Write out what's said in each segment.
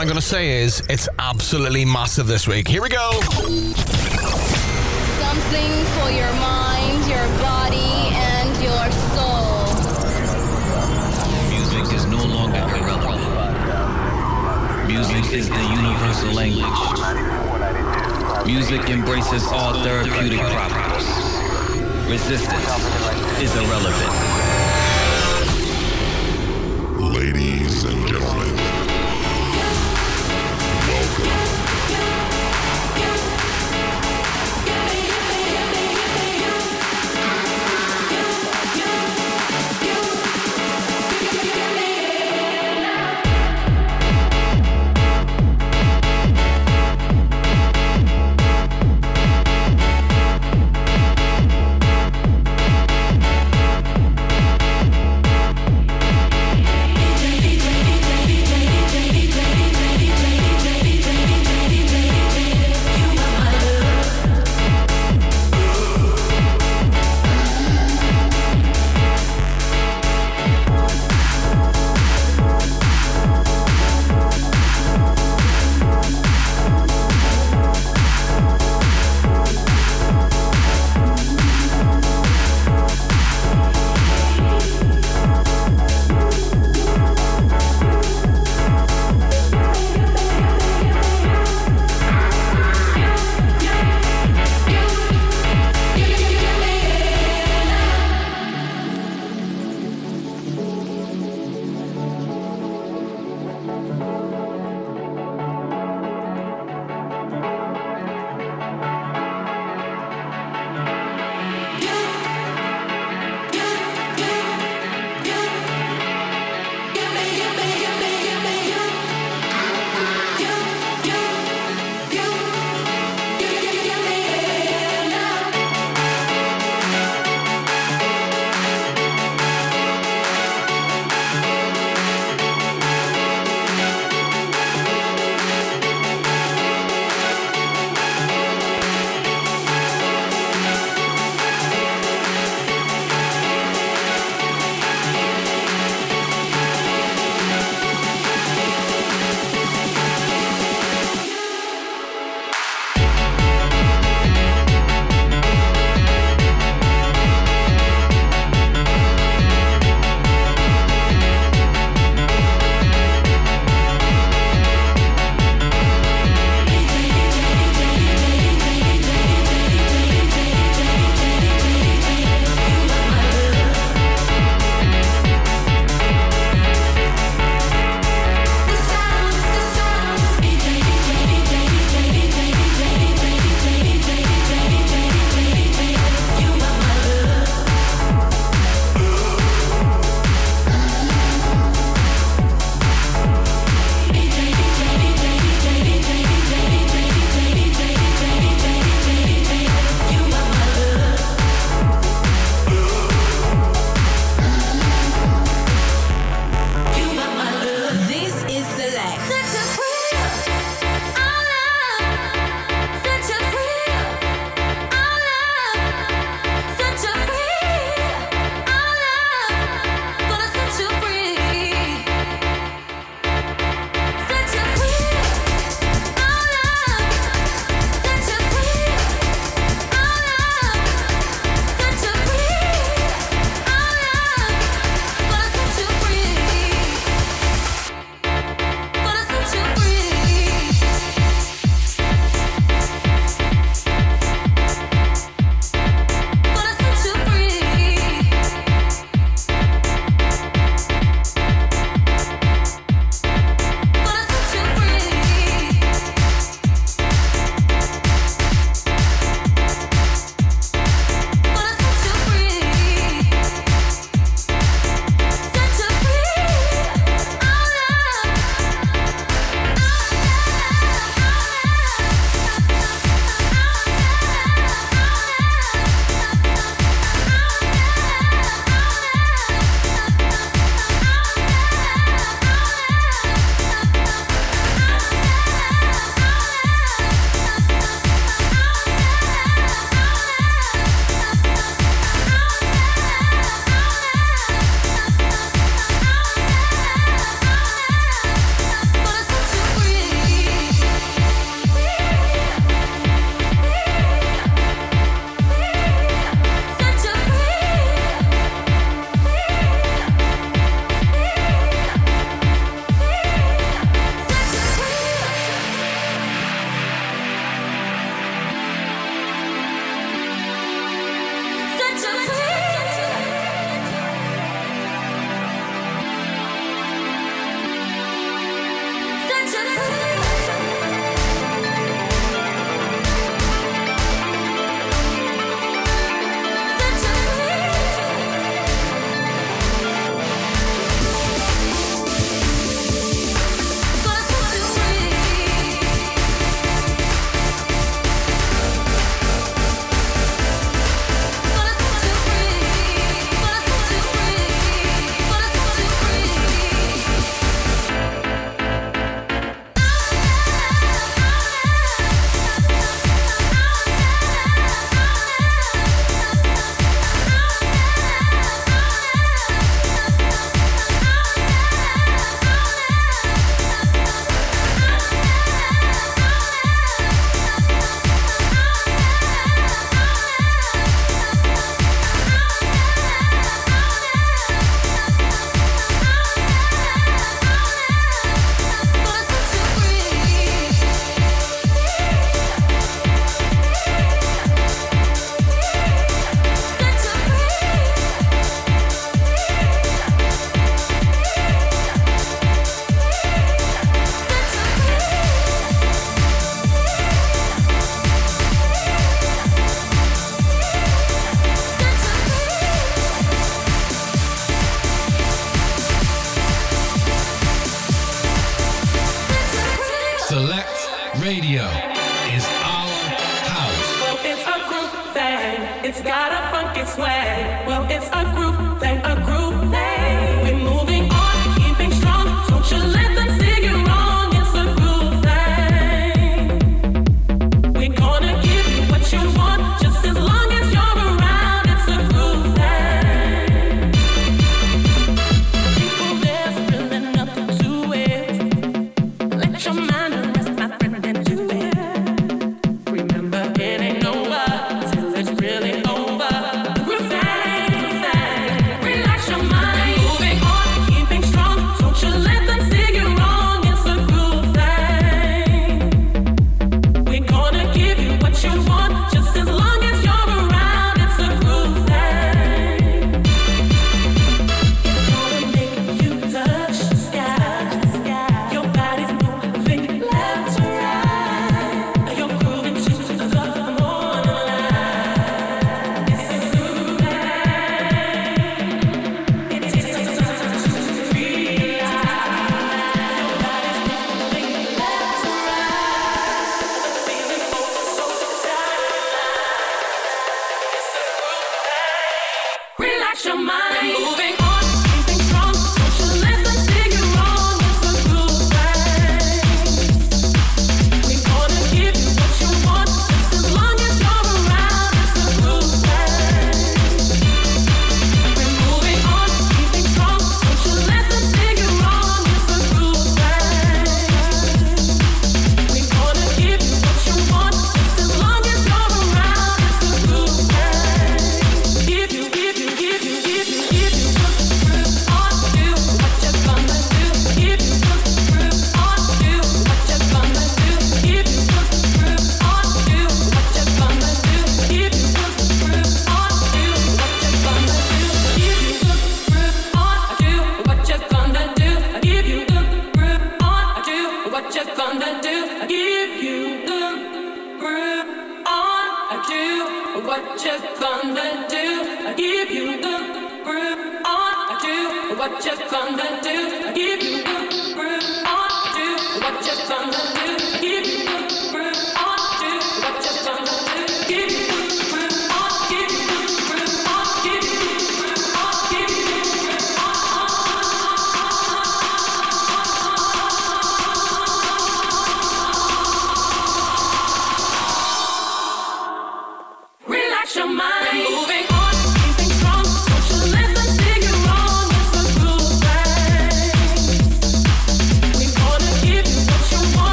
I'm going to say is it's absolutely massive this week. Here we go. Something for your mind, your body, and your soul. Music is no longer irrelevant. Music is the universal language. Music embraces all therapeutic properties. Resistance is irrelevant. Ladies and gentlemen,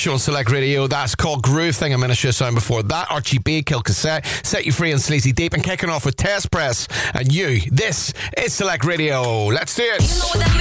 show on Select Radio. That's called Groove Thing. I'm in a show you sound before that. Archie B, Killed Kassette, Set You Free and Sleazy Deep, and kicking off with Testpress and you. This is Select Radio. Let's do it. You know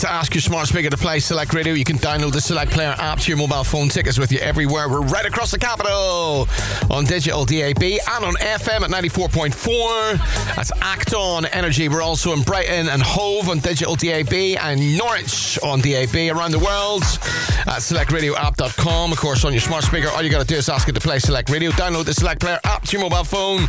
to ask your smart speaker to play Select Radio. You can download the Select Player app to your mobile phone. Tickets with you everywhere. We're right across the capital on digital DAB and on FM at 94.4. That's Acton Energy. We're also in Brighton and Hove on digital DAB and Norwich on DAB around the world at selectradioapp.com. Of course, on your smart speaker, all you got to do is ask it to play Select Radio. Download the Select Player app to your mobile phone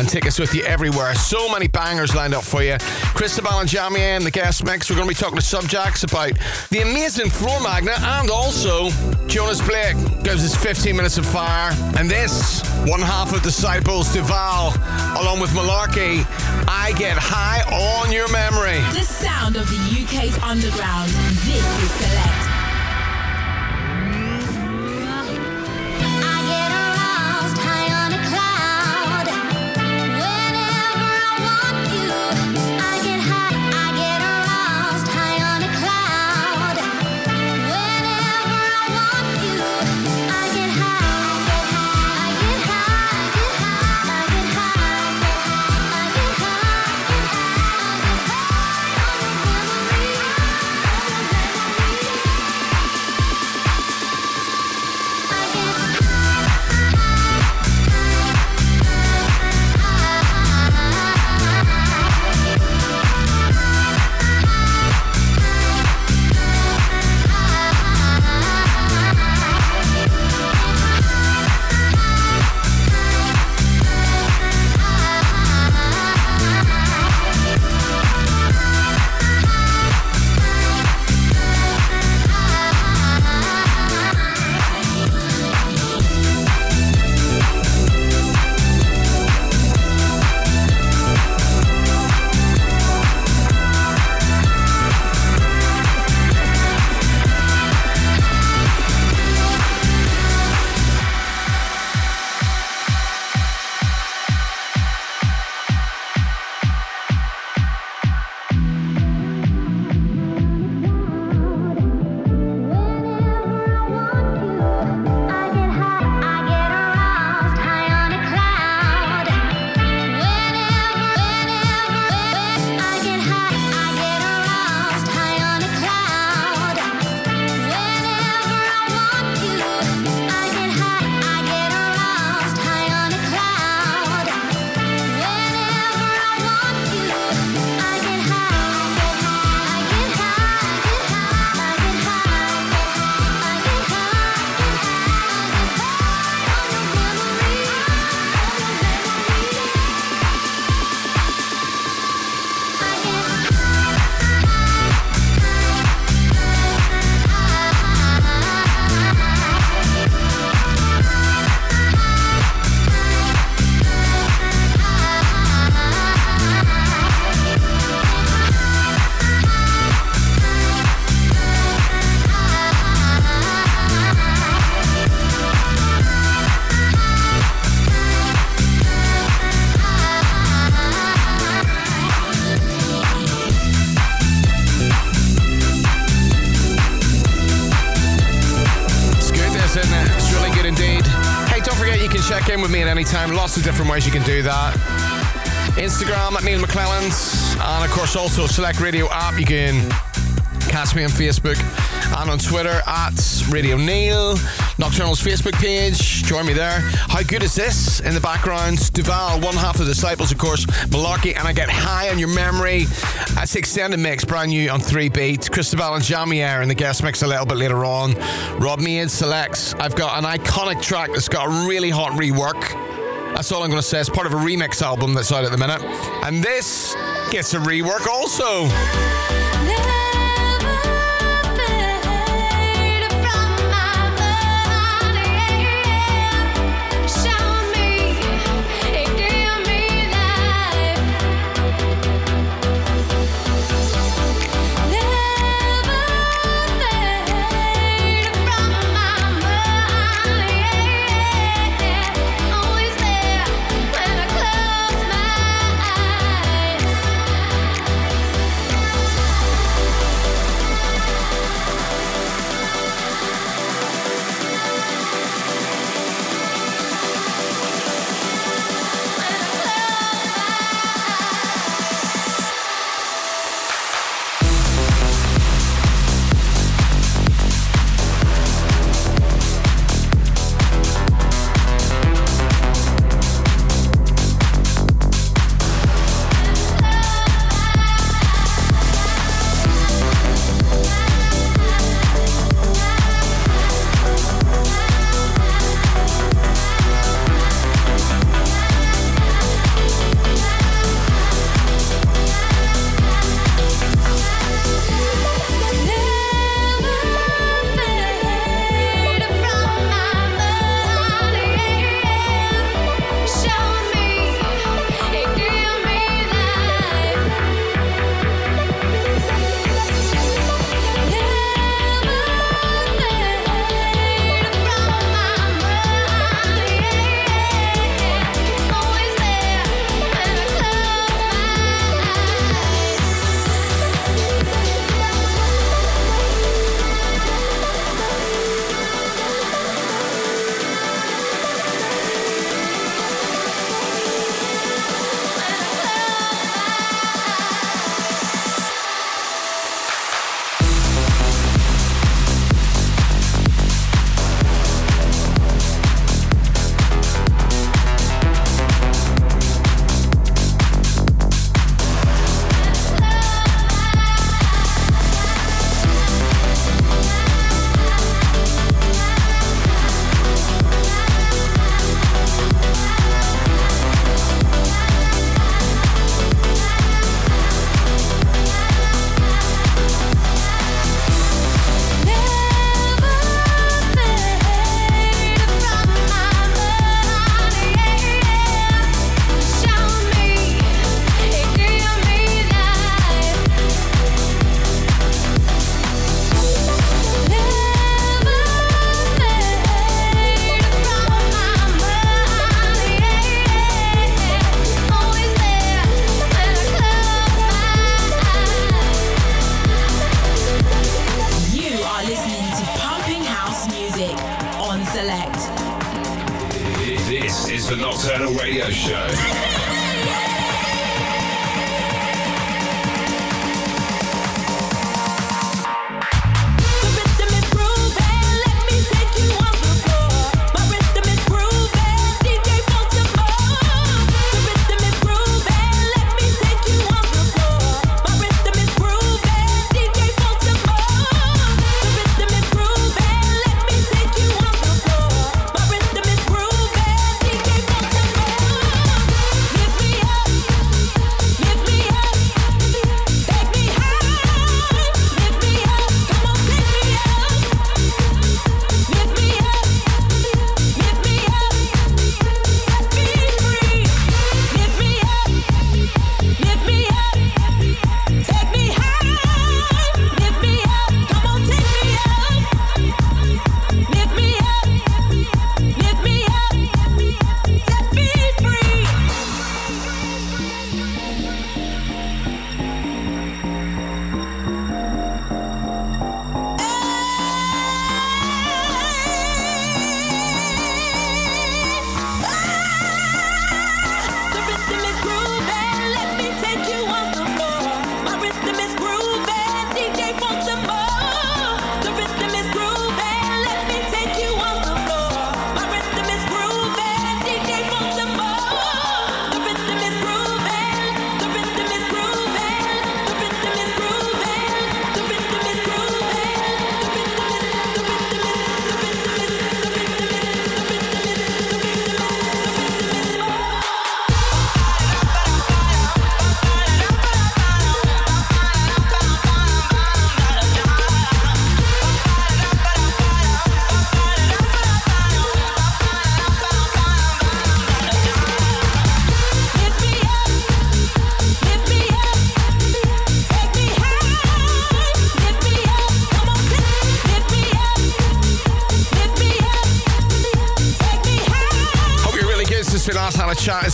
and tickets with you everywhere. So many bangers lined up for you. Cristobal and Jamie in the guest mix. We're going to be talking to Subjacks about the amazing Floormagnet and also Jonas Blake gives us 15 minutes of fire. And this, one half of Disciples, Duvall, along with Malarkey, I get high on your memory. The sound of the UK's underground. This is Select. Lots of different ways you can do that. Instagram at Neal McClelland, and of course also Select Radio app. You can catch me on Facebook and on Twitter at Radio Neil. Nocturnal's Facebook page. Join me there. How good is this in the background? Duvall, one half of the Disciples, of course. Malarkey, and I get high on your memory. That's extended mix, brand new on three beats. Cristobal and Jamiez in the guest mix a little bit later on. Rob Made selects. I've got an iconic track that's got a really hot rework. That's all I'm going to say. It's part of a remix album that's out at the minute. And this gets a rework also.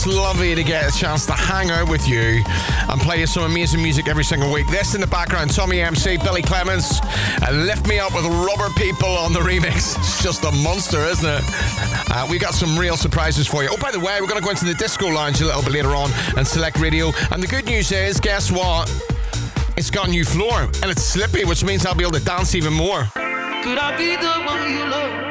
Lovely to get a chance to hang out with you and play you some amazing music every single week. This in the background, Tommy MC, Billy Clements, and Lift Me Up with Rubber People on the remix. It's just a monster, isn't it? Uh, we got some real surprises for you. Oh, by the way, we're going to go into the disco lounge a little bit later on and select radio. And the good news is, guess what? It's got new floor and it's slippy, which means I'll be able to dance even more. Could I be the one you love?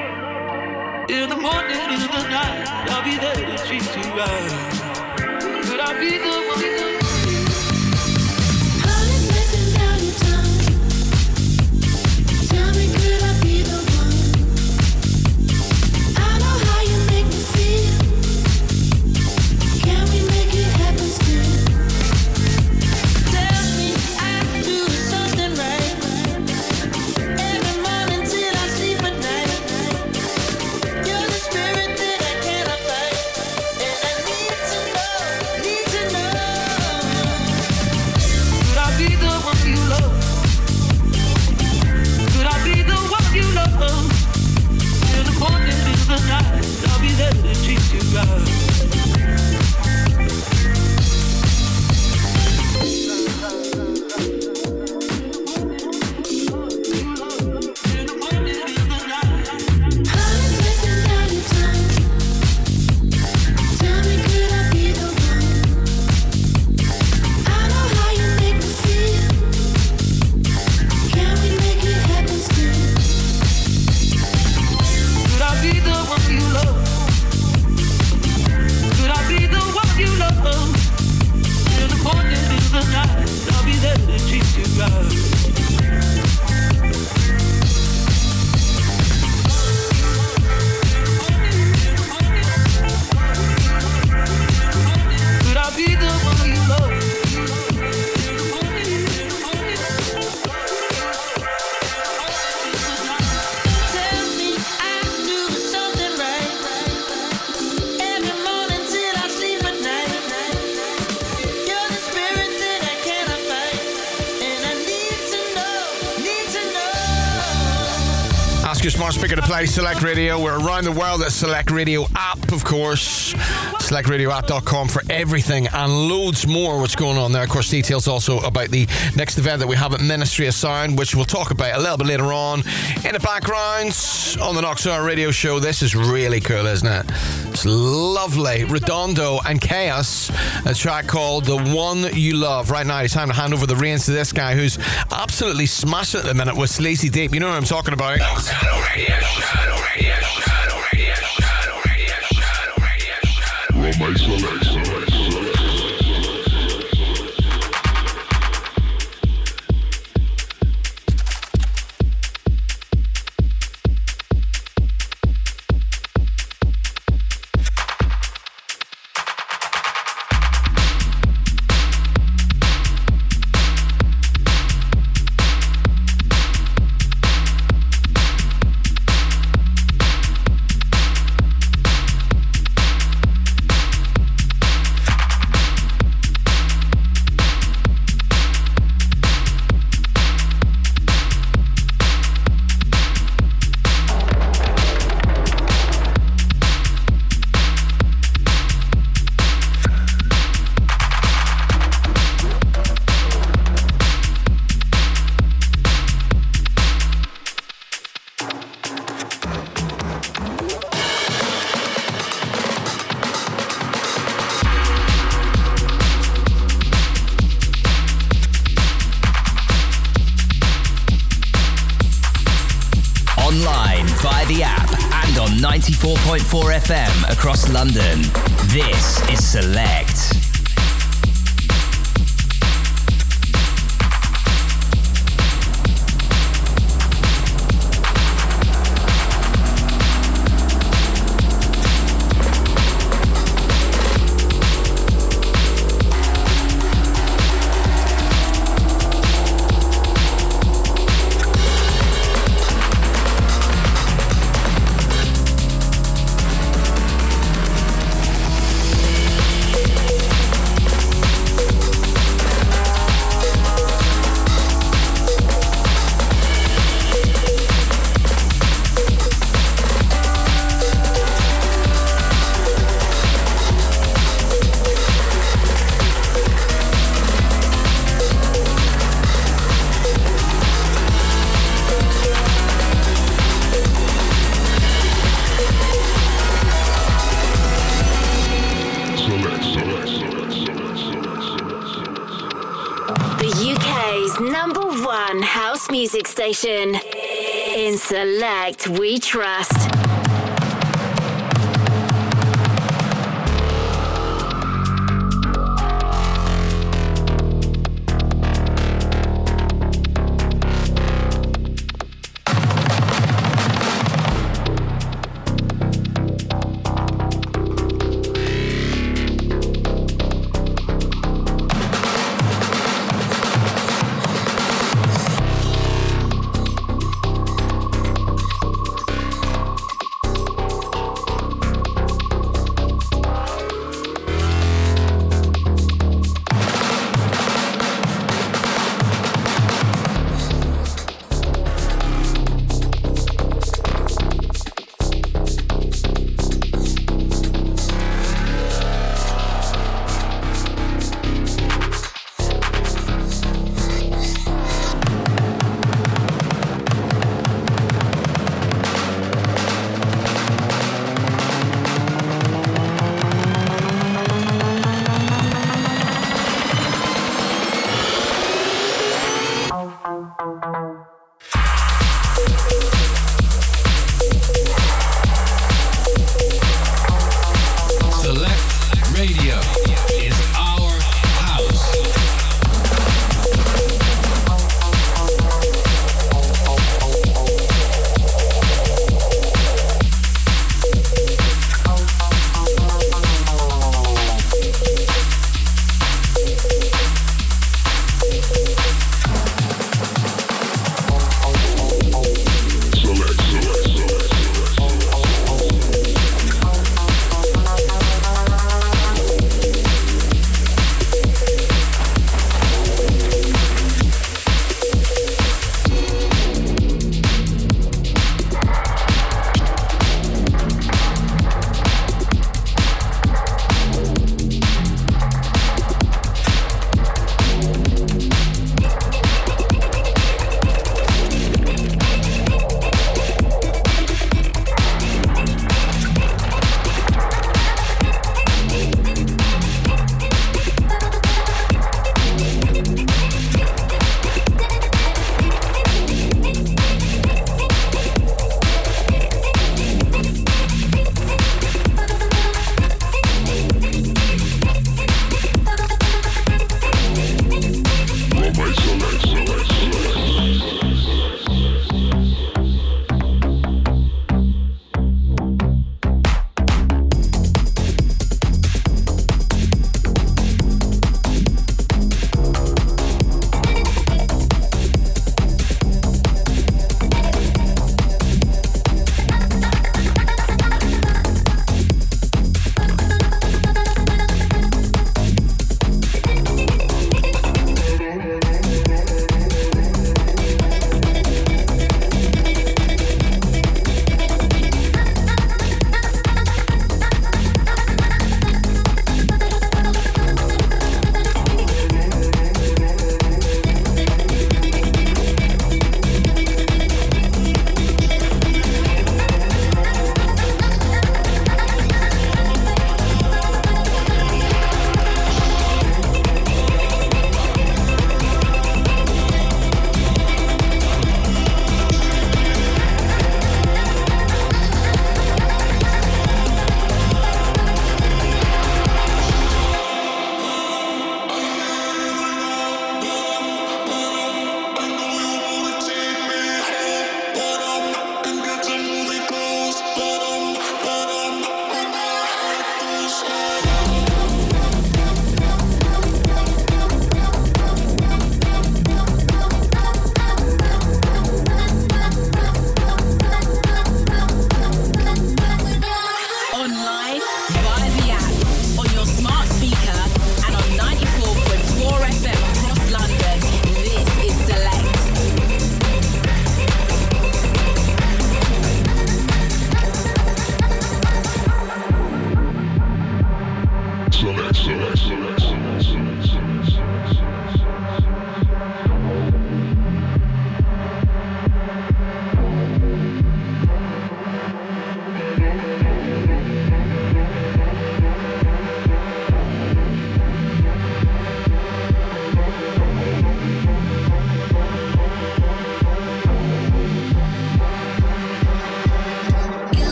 In the morning, in the night, I'll be there to treat you right. Could I be the play Select Radio. We're around the world at Select Radio app, of course. SelectRadioApp.com for everything and loads more what's going on there. Of course, details also about the next event that we have at Ministry of Sound, which we'll talk about a little bit later on. In the background on the Noxar radio show, this is really cool, isn't it? It's lovely. Redondo and Chaos, a track called The One You Love. Right now, it's time to hand over the reins to this guy who's absolutely smashing at the minute with Sleazy Deep. You know what I'm talking about. Roma Select, Select, Select. London. This is Select.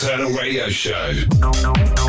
Nocturnal Radio Show.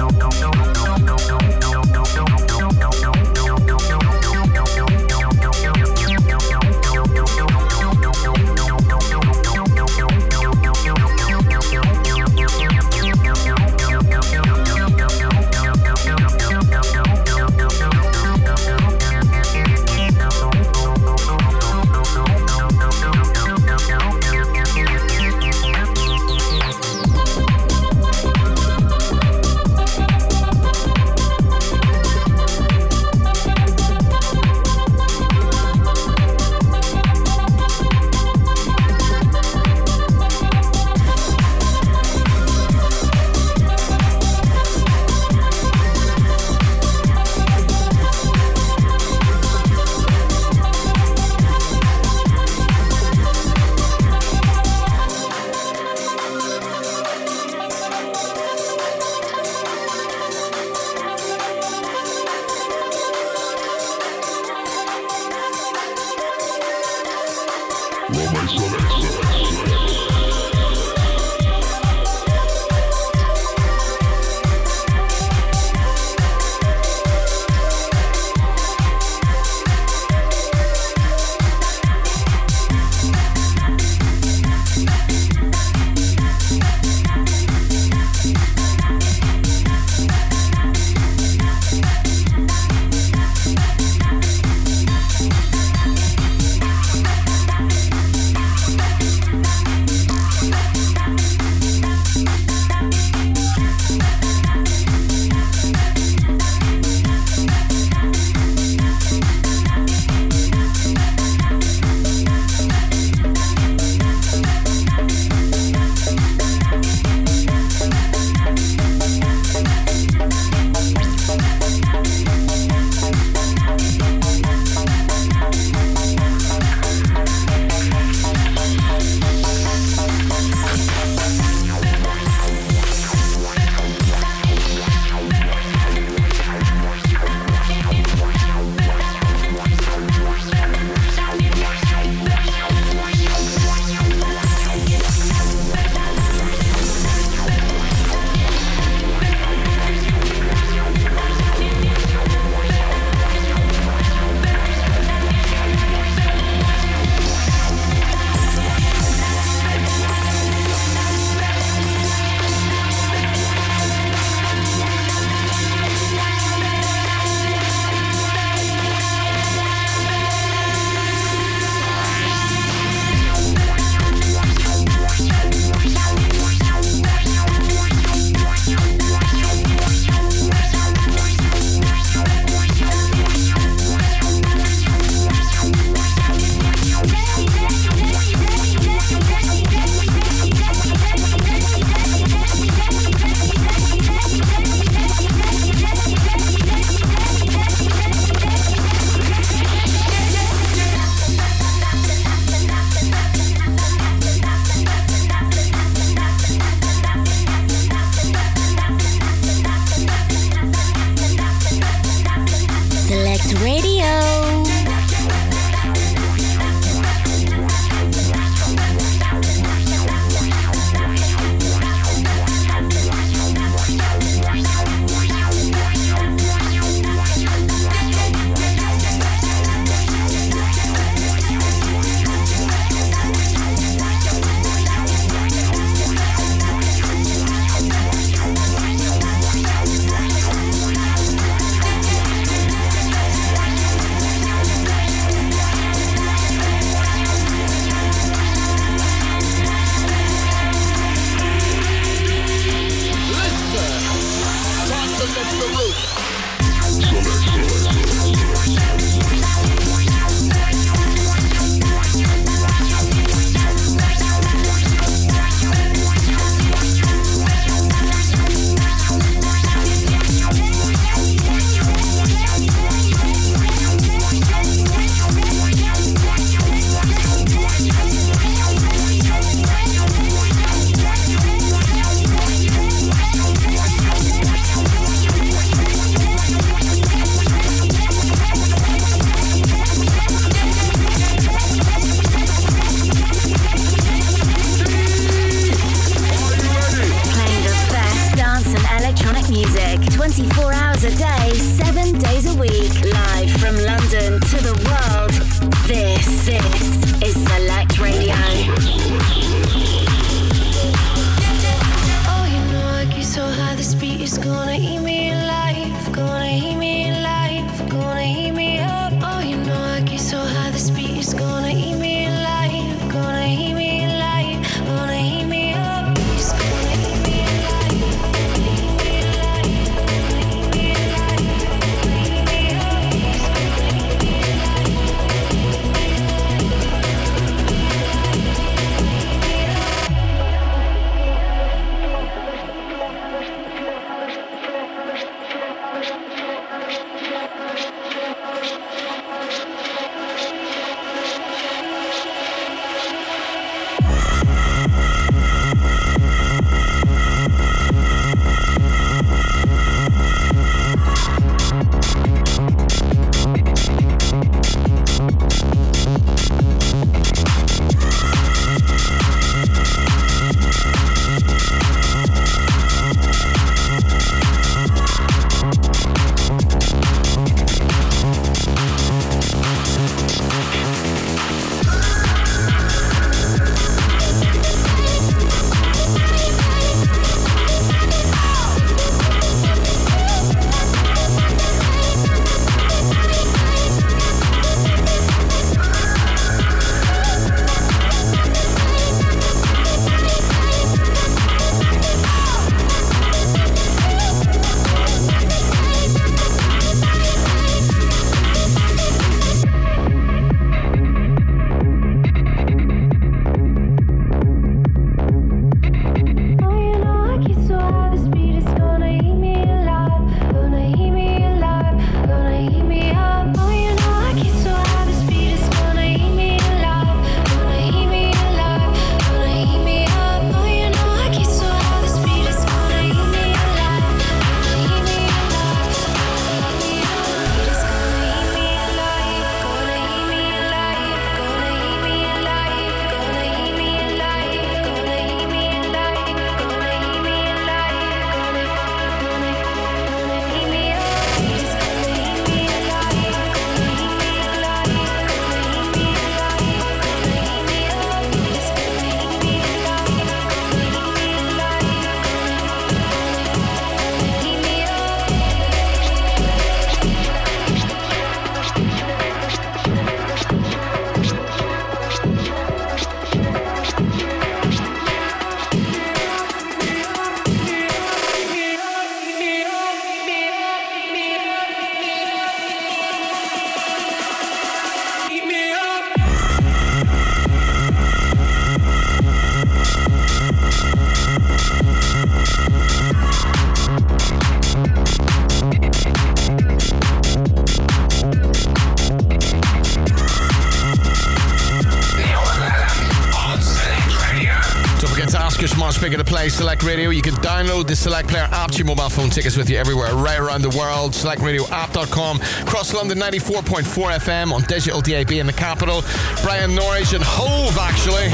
The Select Player app to your mobile phone. Tickets with you everywhere, right around the world. SelectRadioApp.com. Cross London 94.4 FM on digital DAB in the capital. Brian Norwich and Hove, actually.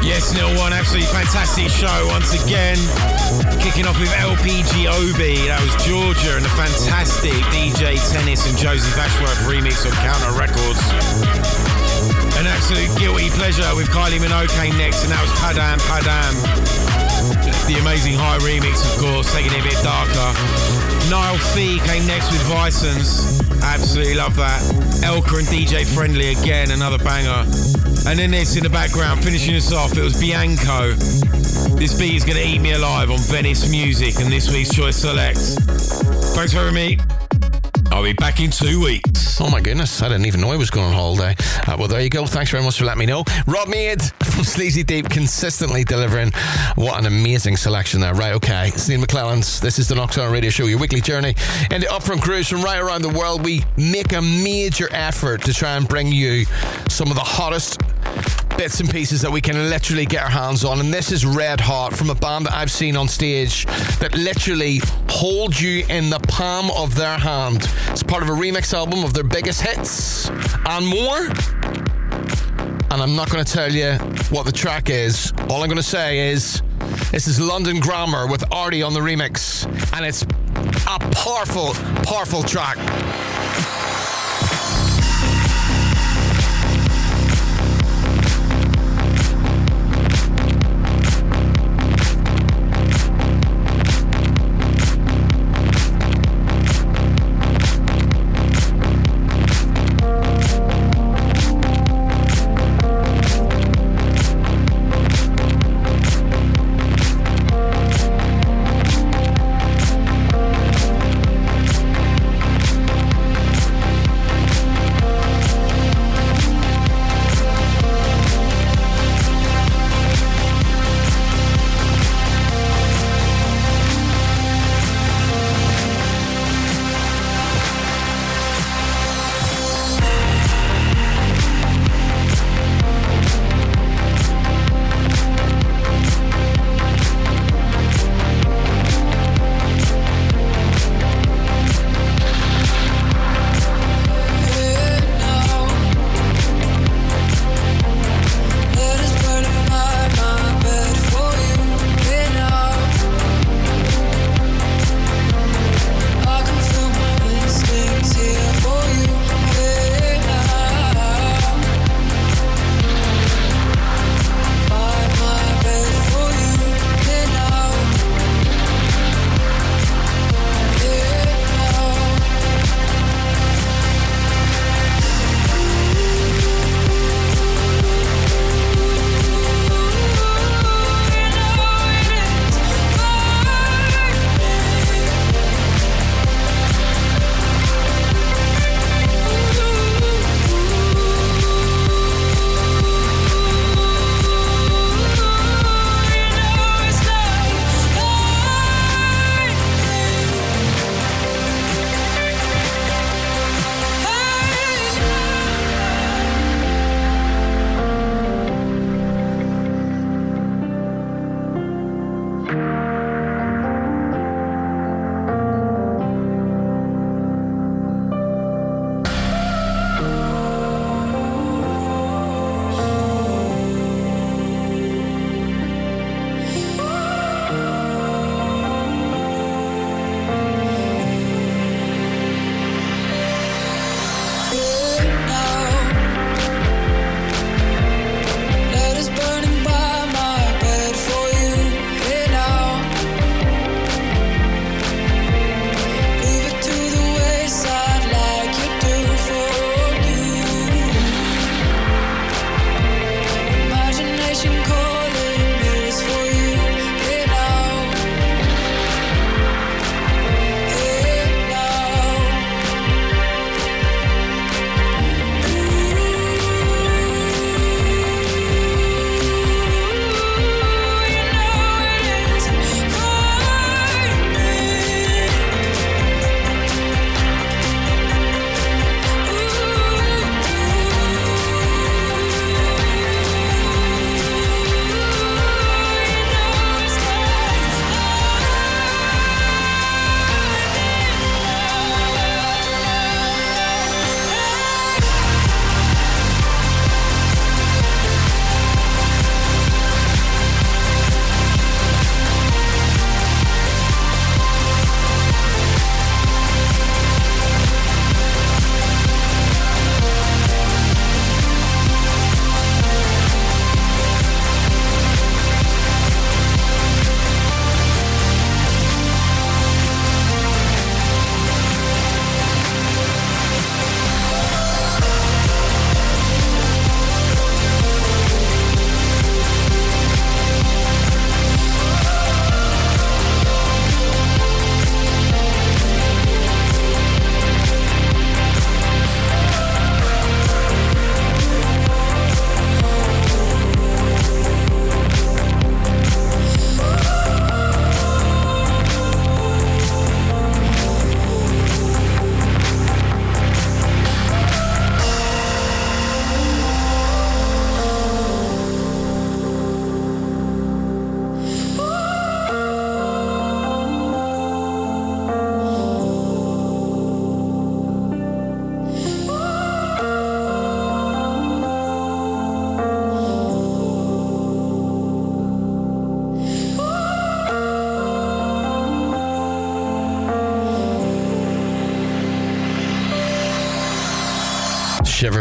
Yes, Neal, one absolutely fantastic show once again. Kicking off with LPGOB, that was Georgia and the fantastic DJ Tennis and Joseph Ashworth remix on Counter Records. An absolute guilty pleasure with Kylie Minogue next, and that was Padam Padam. The amazing high remix, of course, taking it a bit darker. Niall Fee came next with Vicens. Absolutely love that. Elka and DJ Friendly again, another banger. And then this in the background, finishing us off, it was Bianco. This beat is going to eat me alive on Venice Music and this week's Choice Select. Thanks for having me. I'll be back in two weeks. Oh my goodness, I didn't even know I was going on holiday. Uh, well, there you go. Thanks very much for letting me know. Rob Made Sleazy Deep, consistently delivering. What an amazing selection there. Right, okay. Steve McClellan's. This is the Nocturnal Radio Show, your weekly journey and into upfront cruise from right around the world. We make a major effort to try and bring you some of the hottest bits and pieces that we can literally get our hands on. And this is Red Hot from a band that I've seen on stage that literally hold you in the palm of their hand. It's part of a remix album of their biggest hits and more. And I'm not going to tell you what the track is. All I'm going to say is this is London Grammar with Arty on the remix. And it's a powerful, powerful track.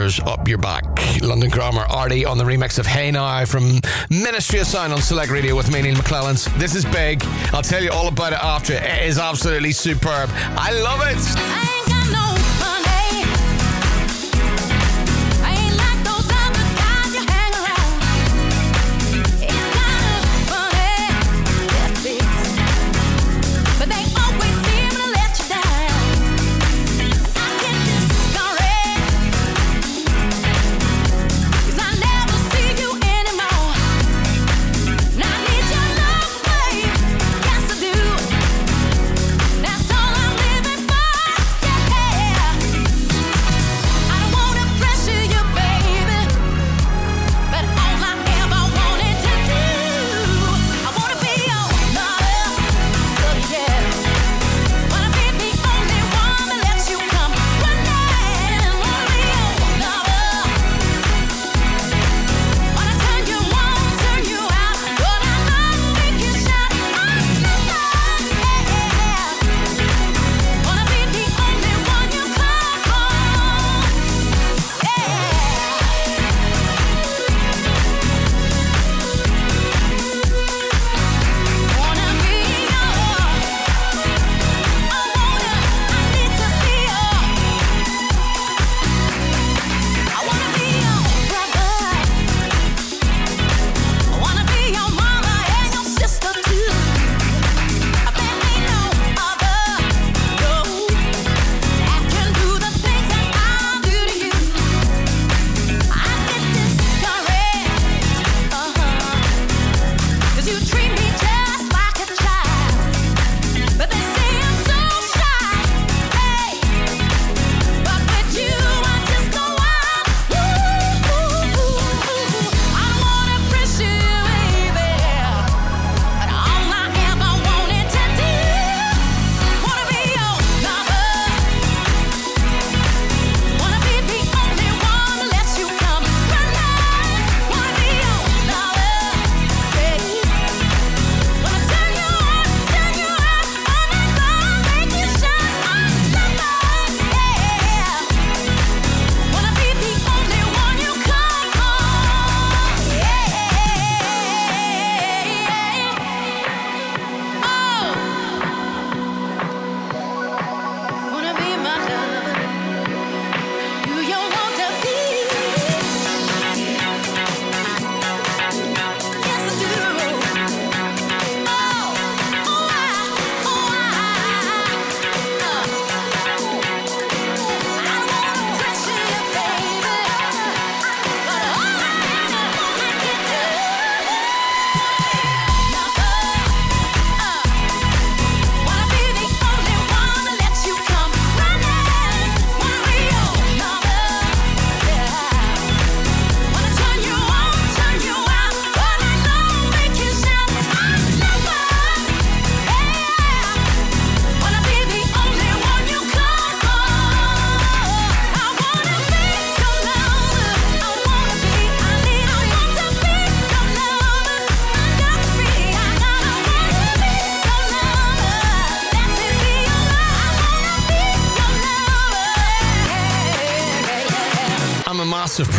Up your back. London Grammar Arty on the remix of Hey Now from Ministry of Sound on Select Radio with me, Neal McClelland. This is big. I'll tell you all about it after. It is absolutely superb. I love it.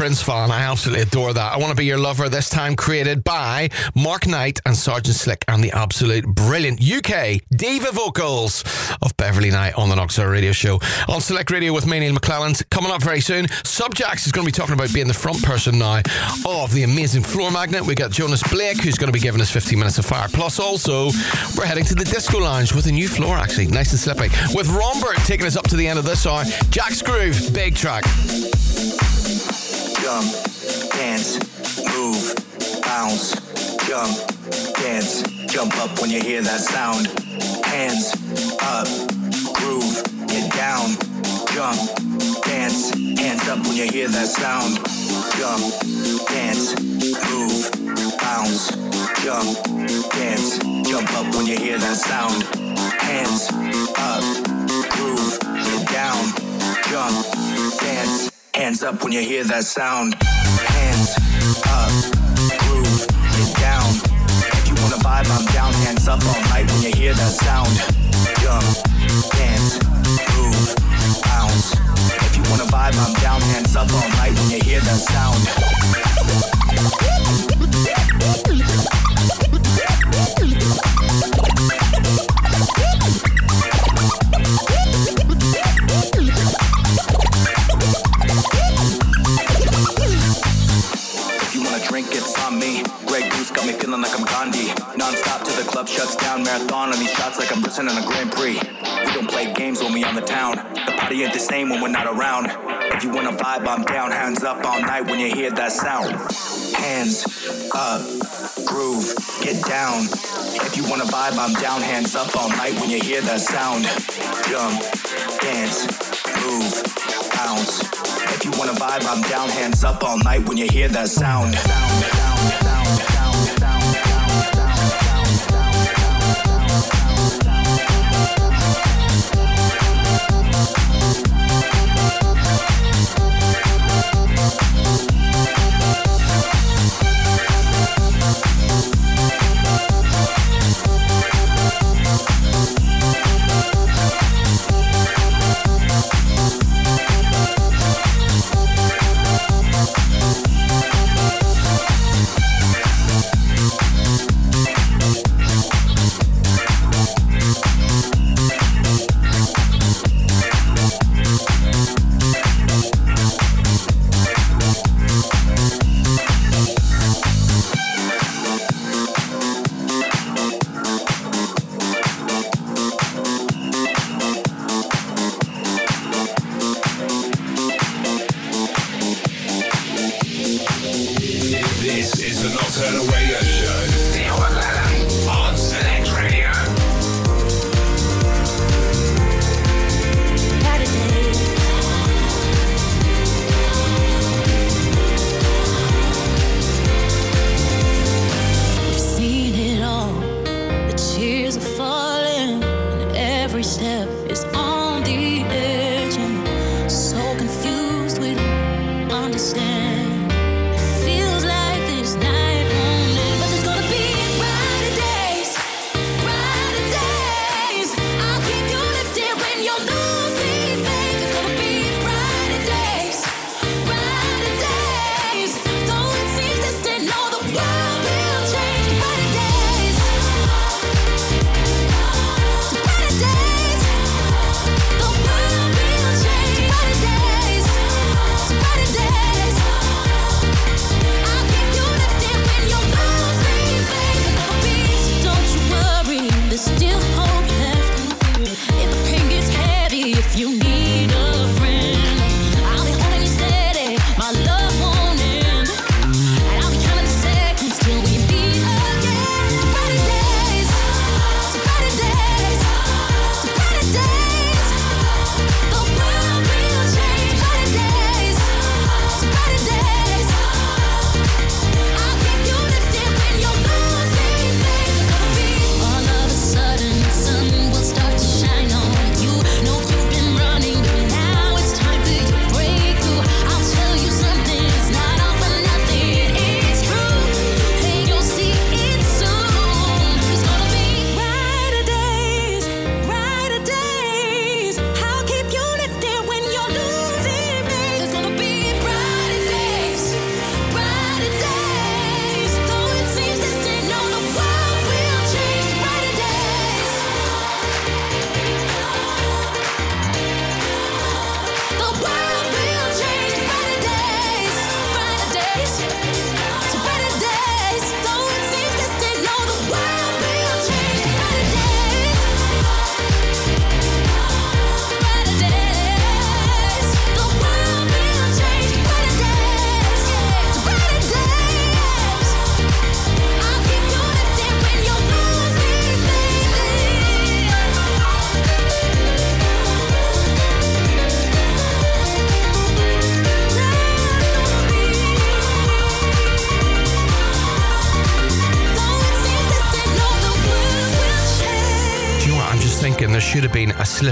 Prince. I absolutely adore that. I want to be your lover this time, created by Mark Knight and Sergeant Slick, and the absolute brilliant UK diva vocals of Beverley Knight on the Knoxville Radio Show on Select Radio with me, Neal McClelland. Coming up very soon, Subjacks is going to be talking about being the front person now of the amazing Floormagnet. We got Jonas Blake, who's going to be giving us 15 minutes of fire. Plus, also, we're heading to the Disco Lounge with a new floor, actually, nice and slippy. With Rombert taking us up to the end of this hour. Jack's Groove, big track. Jump, dance, move, bounce, jump, dance, jump up when you hear that sound. Hands up, groove, get down, jump, dance, hands up when you hear that sound. Jump, dance, move, bounce, jump, dance, jump up when you hear that sound. Hands up, groove, get down, jump, dance. Hands up when you hear that sound. Hands up, groove down. If you wanna vibe, I'm down. Hands up all night when you hear that sound. Jump, dance, groove, bounce. If you wanna vibe, I'm down. Hands up all night when you hear that sound. like I'm presenting a Grand Prix. We don't play games when we on the town. The party ain't the same when we're not around. If you wanna vibe, I'm down. Hands up all night when you hear that sound. Hands up, groove, get down. If you wanna vibe, I'm down. Hands up all night when you hear that sound. Jump, dance, move, bounce. If you wanna vibe, I'm down. Hands up all night when you hear that sound. sound.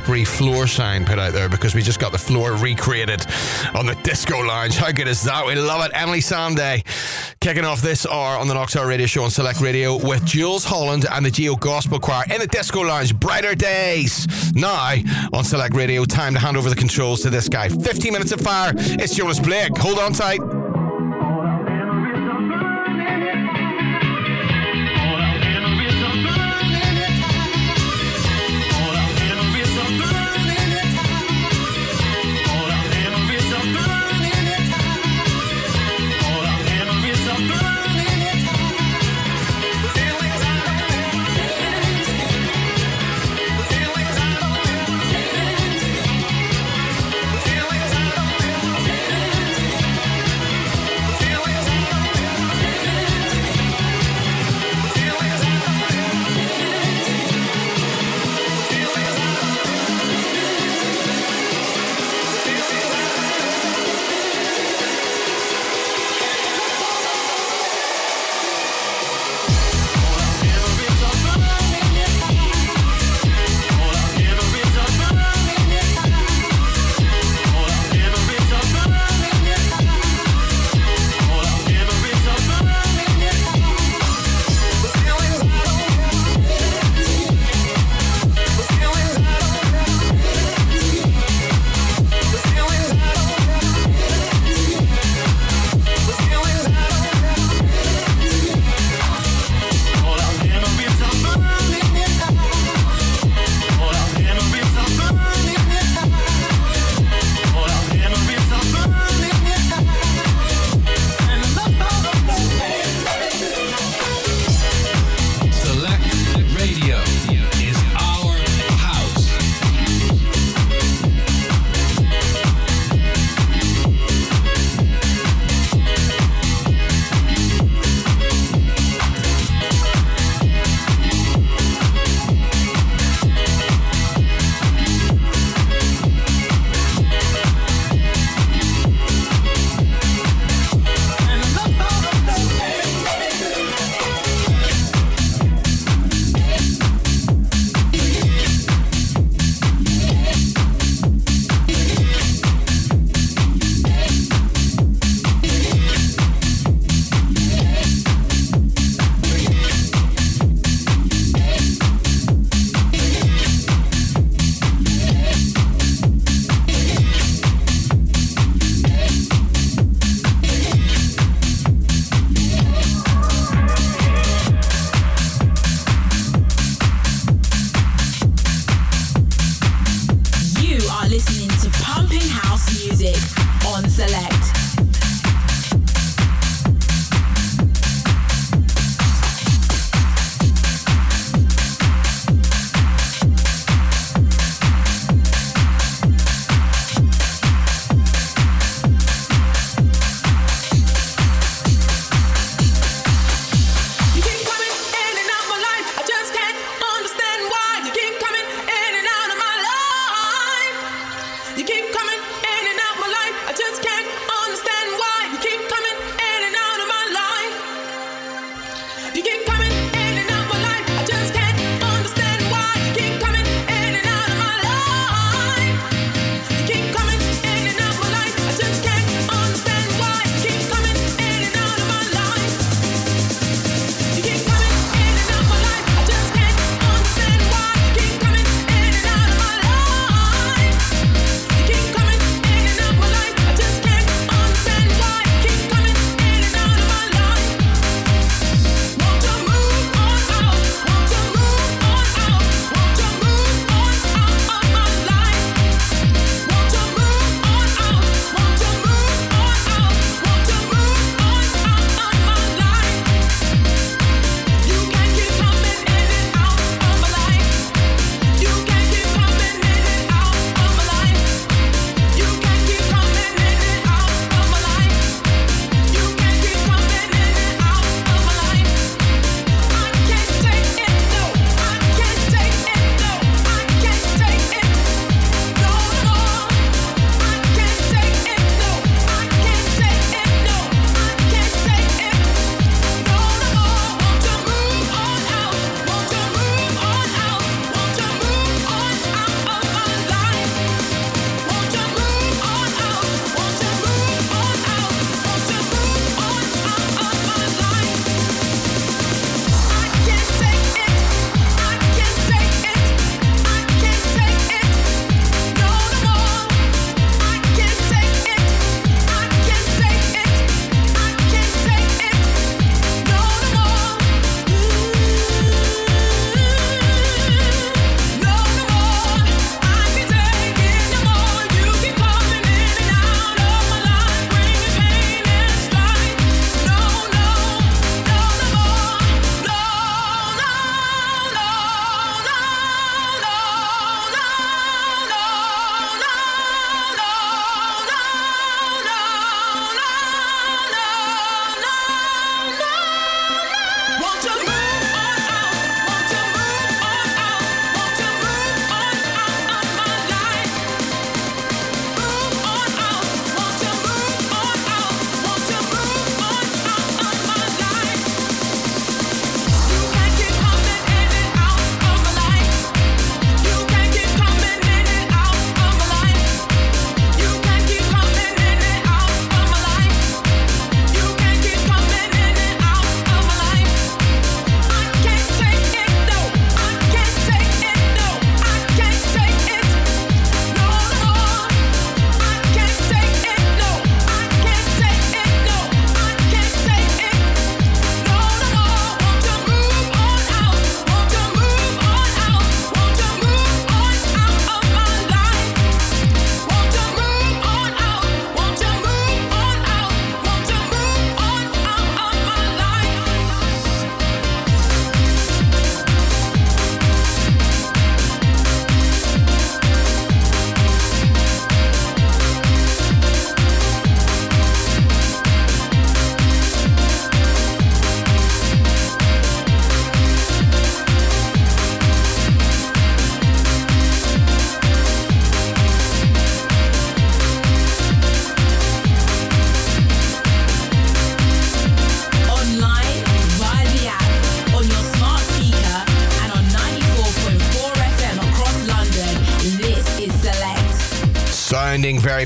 slippery floor sign put out there because we just got the floor recreated on the disco lounge. How good is that? We love it. Emeli Sandé kicking off this hour on the Nocturnal Radio Show on Select Radio with Jools Holland and the Geo Gospel Choir in the disco lounge. Brighter days now on Select Radio. Time to hand over the controls to this guy. 15 minutes of fire. It's Jonas Blake. Hold on tight.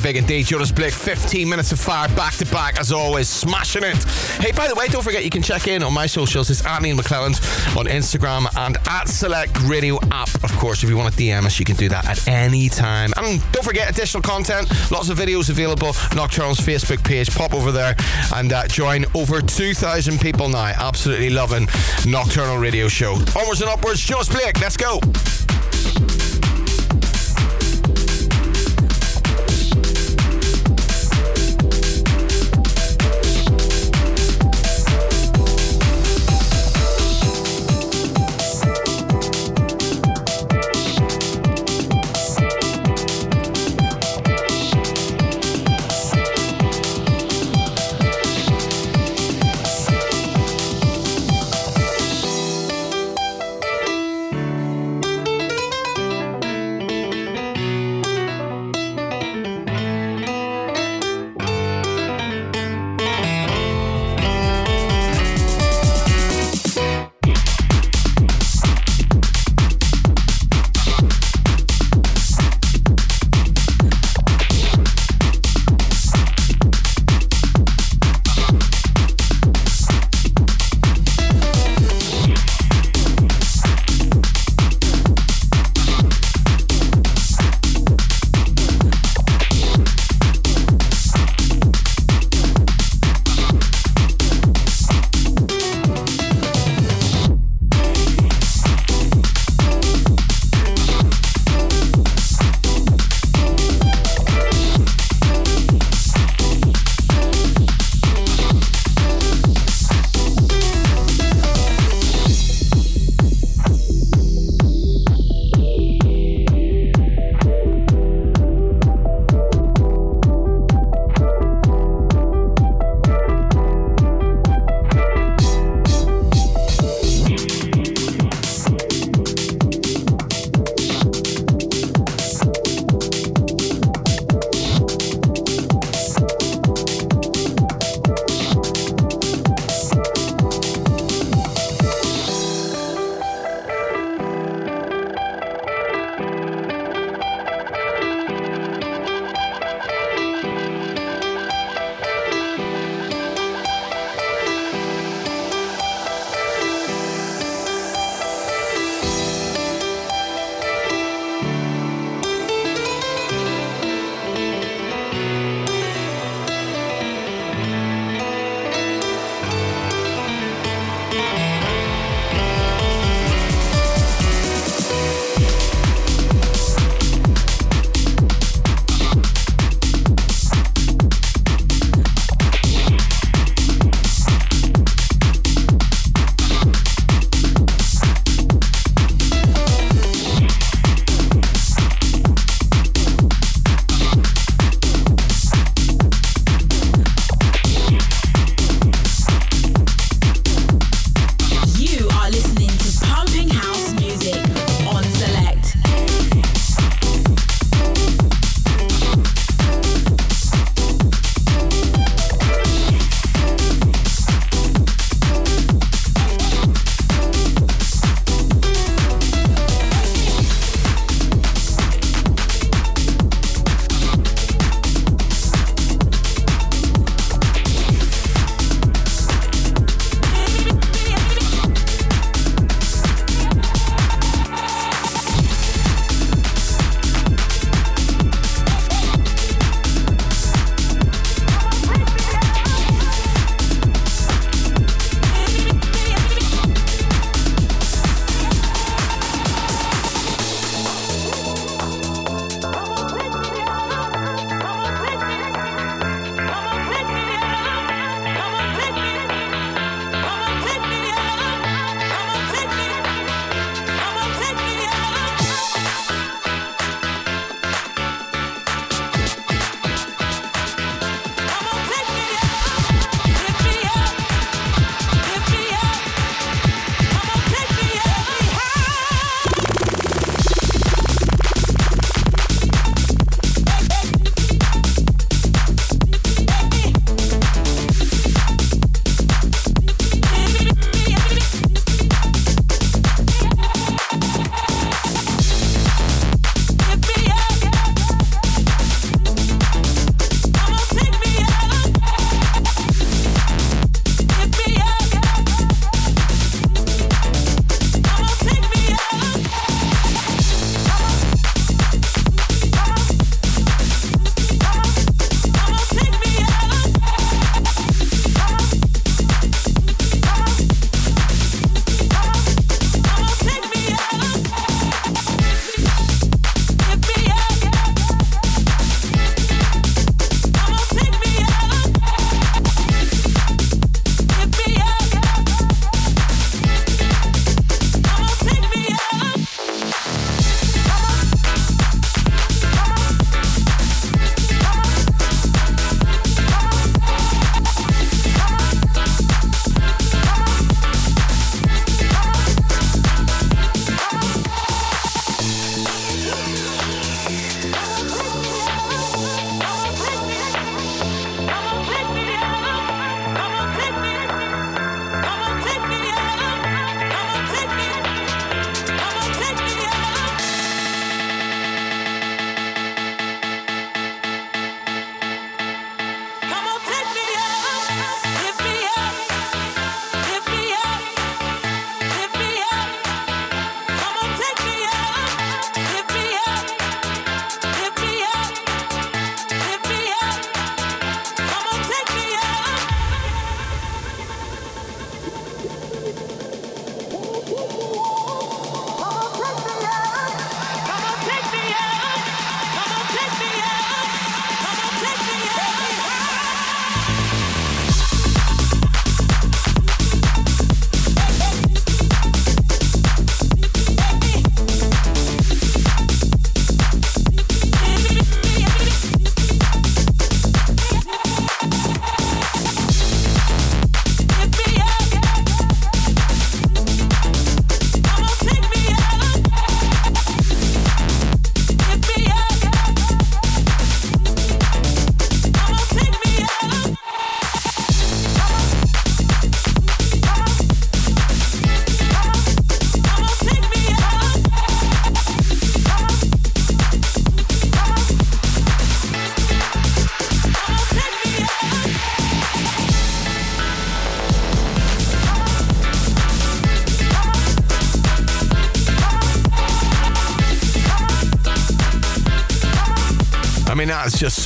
Big indeed. Jonas Blake, 15 minutes of fire back to back, as always, smashing it. Hey, by the way, don't forget you can check in on my socials. It's at Neal McClelland on Instagram and at Select Radio app. Of course, if you want to DM us, you can do that at any time. And don't forget additional content, lots of videos available. Nocturnal's Facebook page. Pop over there and uh, join over 2,000 people now. Absolutely loving Nocturnal Radio Show. Onwards and upwards, Jonas Blake, let's go.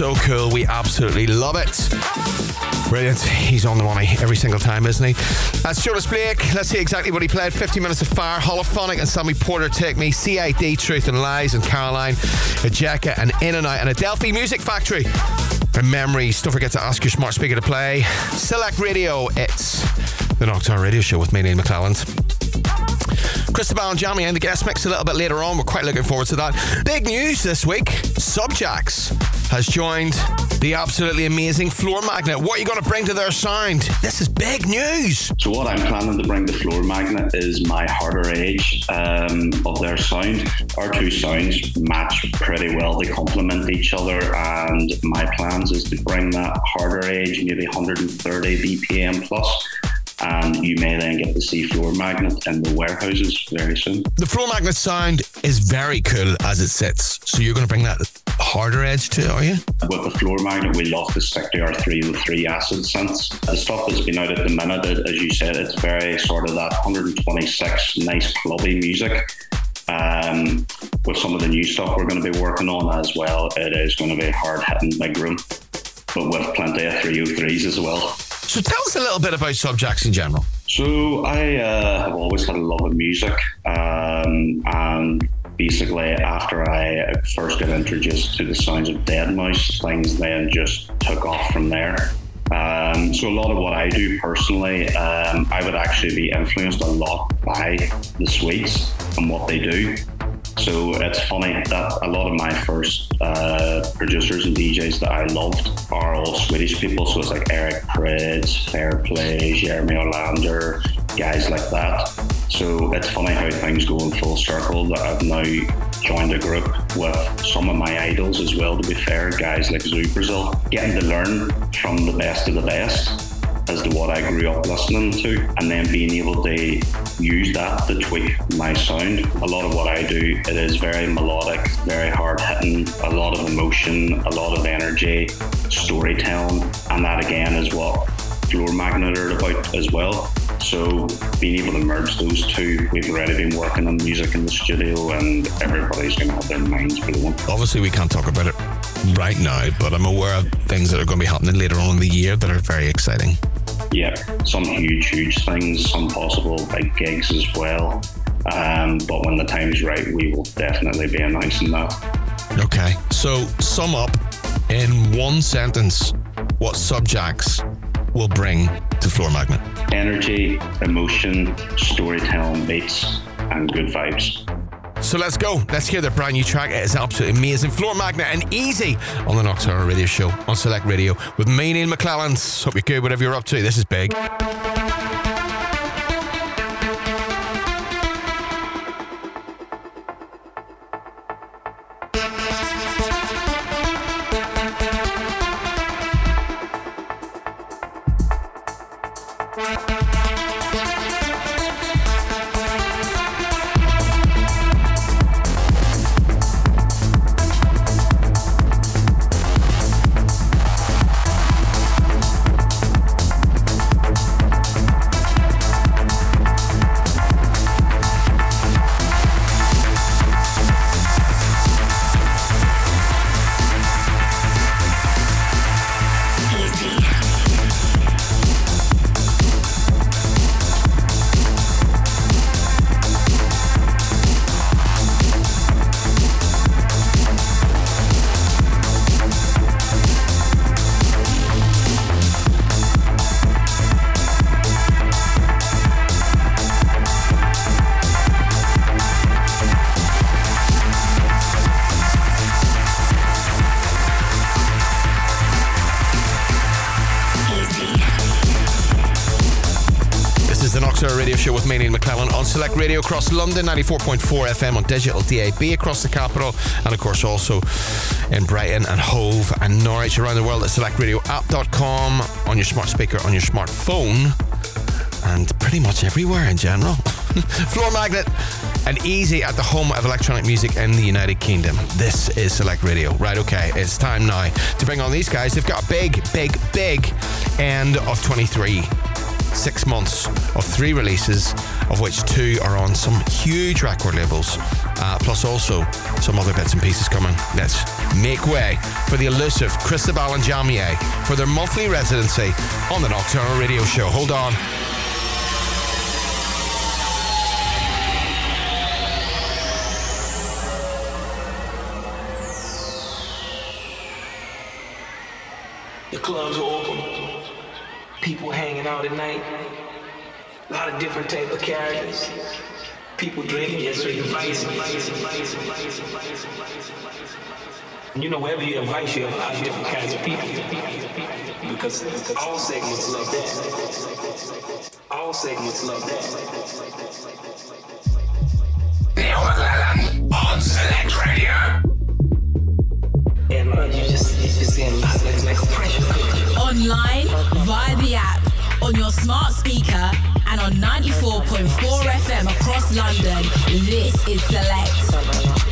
So cool. We absolutely love it. Brilliant. He's on the money every single time, isn't he? That's Jonas Blake. Let's see exactly what he played. 50 Minutes of Fire, Holophonic and Sammy Porter Take Me, CID, Truth and Lies, and Caroline, Ejeca, and In and Out, and Adelphi Music Factory. And Memories. Don't forget to ask your smart speaker to play. Select Radio. It's the Nocturne Radio Show with me, Neal McClelland. Cristobal and Jamie in the guest mix a little bit later on. We're quite looking forward to that. Big news this week Subjacks has joined the absolutely amazing Floormagnet. What are you going to bring to their sound? This is big news. So what I'm planning to bring to Floormagnet is my harder age um, of their sound. Our two sounds match pretty well. They complement each other, and my plans is to bring that harder age, maybe 130 BPM plus, and you may then get to see Floormagnet in the warehouses very soon. The Floormagnet sound is very cool as it sits. So you're going to bring that harder edge to it, are you? With the Floormagnet, we love to stick to our 303 acid synths. The stuff that's been out at the minute, as you said, it's very sort of that 126 nice clubby music. Um, with some of the new stuff we're going to be working on as well, it is going to be hard hitting big room, but with plenty of 303s as well. So tell us a little bit about Subjacks in general. So I uh, have always had a love of music, um, and basically after I first got introduced to the sounds of Deadmau5, things then just took off from there. Um, so a lot of what I do personally, um, I would actually be influenced a lot by the Swedes and what they do. So it's funny that a lot of my first uh, producers and DJs that I loved are all Swedish people. So it's like Eric Prydz, Fehrplay, Jeremy Olander, guys like that. So it's funny how things go in full circle that I've now joined a group with some of my idols as well, to be fair, guys like Zoo Brazil, getting to learn from the best of the best as to what I grew up listening to, and then being able to use that to tweak my sound. A lot of what I do, it is very melodic, very hard hitting, a lot of emotion, a lot of energy, storytelling, and that again is what Floormagnet are about as well. So being able to merge those two, we've already been working on music in the studio, and everybody's going to have their minds blown. Obviously, we can't talk about it right now, but I'm aware of things that are going to be happening later on in the year that are very exciting. yeah, some huge, huge things, some possible big gigs as well. Um, but when the time's right, we will definitely be announcing that. Okay. So sum up in one sentence what Subjacks will bring to Floormagnet. Energy, emotion, storytelling, beats, and good vibes. So let's go. Let's hear the brand new track. It is absolutely amazing. Floormagnet and Easy on the Nocturnal Radio Show on Select Radio with me, Neal McClelland. Hope you're good, whatever you're up to. This is big. Select Radio across London, 94.4 FM on digital DAB across the capital, and of course also in Brighton and Hove and Norwich around the world at selectradioapp.com, on your smart speaker, on your smartphone, and pretty much everywhere in general. Floormagnet and easy at the home of electronic music in the United Kingdom. This is Select Radio. Right, okay, it's time now to bring on these guys. They've got a big, big, big end of 23 six months of three releases, of which two are on some huge record labels, uh, plus also some other bits and pieces coming. Let's make way for the elusive Cristobal and Jamiez for their monthly residency on the Nocturnal Radio Show. Hold on. The clubs open. People hanging out at night. A lot of different type of characters. People drinking, yes, so you vice, vice, vice, vice, vice. You know, wherever you have vice, you have a lot of different kinds of people. Because, because all segments love that. All segments love that. Neal McClelland on Select Radio. And uh, you just, you just lot of like a pressure cooker. Online, via the app, on your smart speaker, and on 94.4 FM across London. This is Select.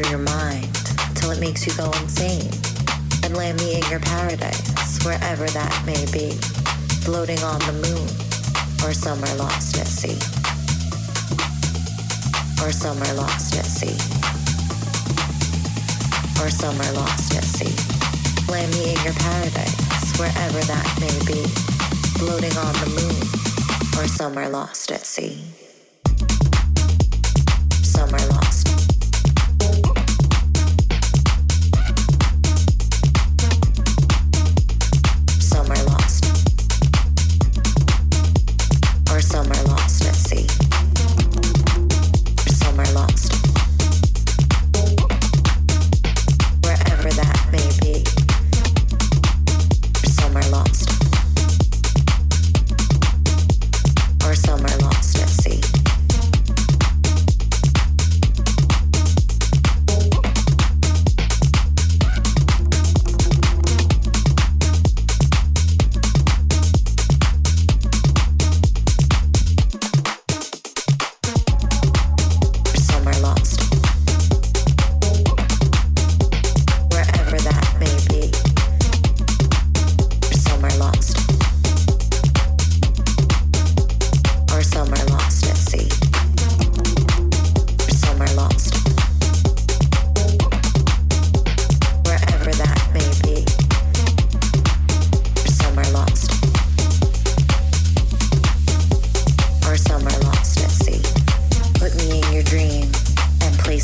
Through your mind till it makes you go insane. And land me in your paradise, wherever that may be. Floating on the moon, or somewhere lost at sea. Or somewhere lost at sea. Or somewhere lost at sea. Land me in your paradise, wherever that may be. Floating on the moon, or somewhere lost at sea. Somewhere lost.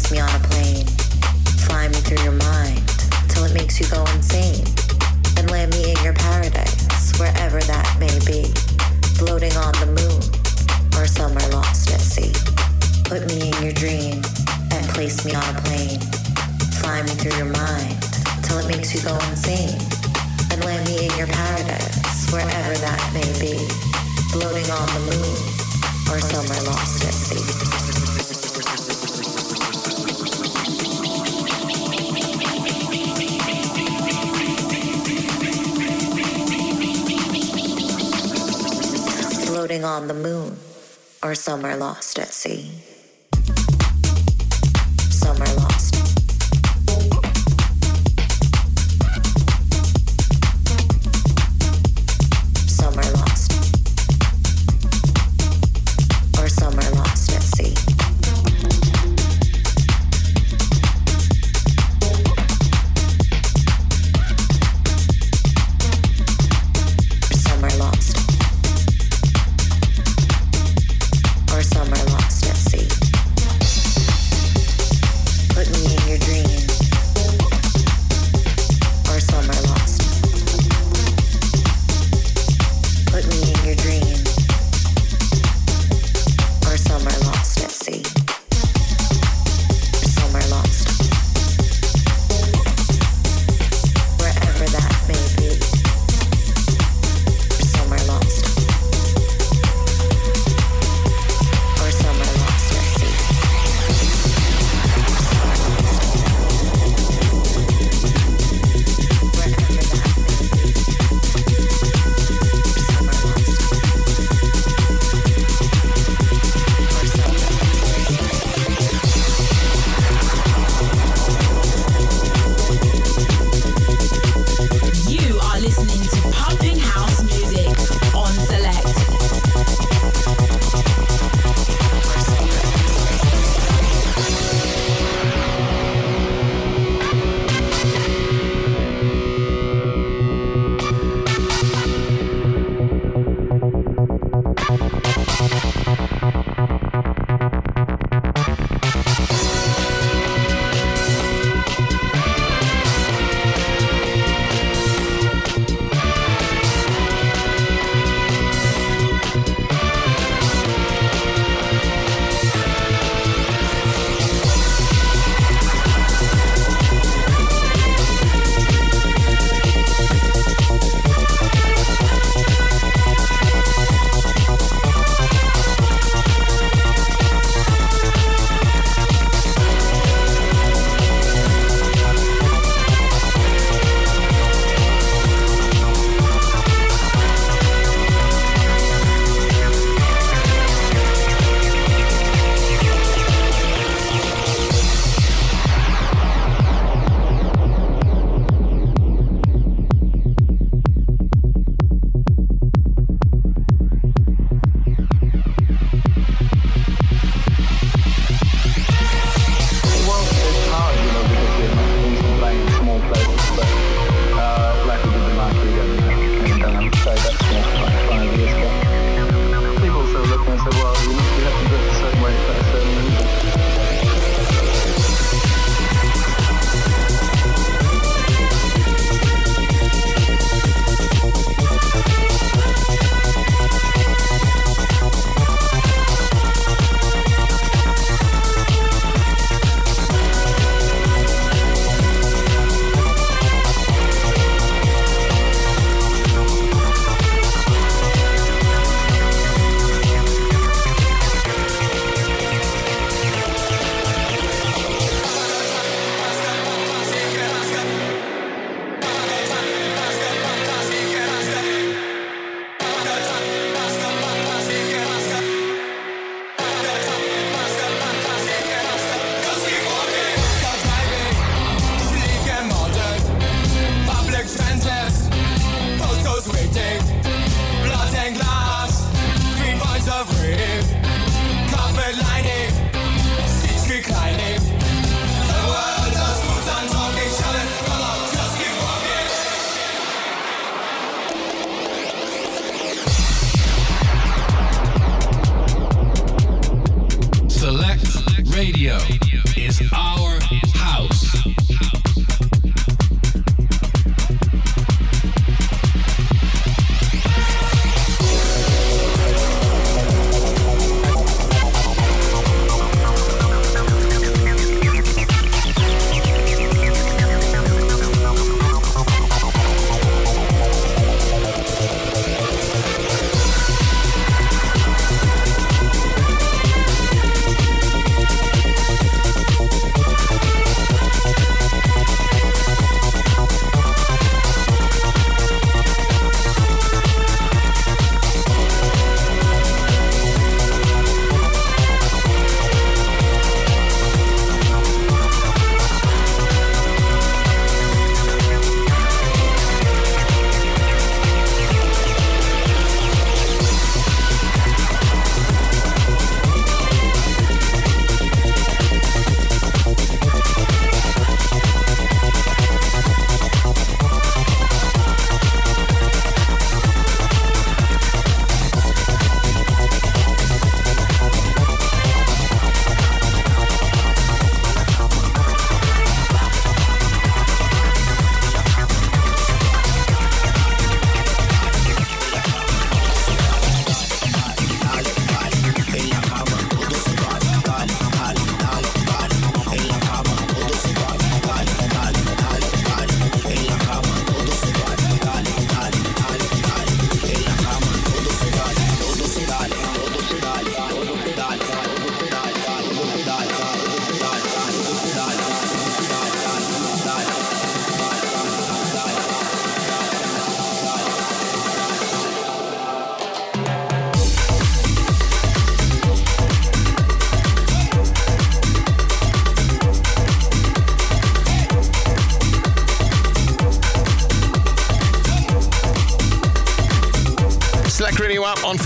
And me on a plane. Fly me through your mind till it makes you go insane. And land me in your paradise, wherever that may be. Floating on the moon or somewhere lost at sea. Put me in your dream and place me on a plane. Fly me through your mind till it makes you go insane. And land me in your paradise, wherever that may be. Floating on the moon or somewhere lost at sea. Floating on the moon or somewhere lost at sea.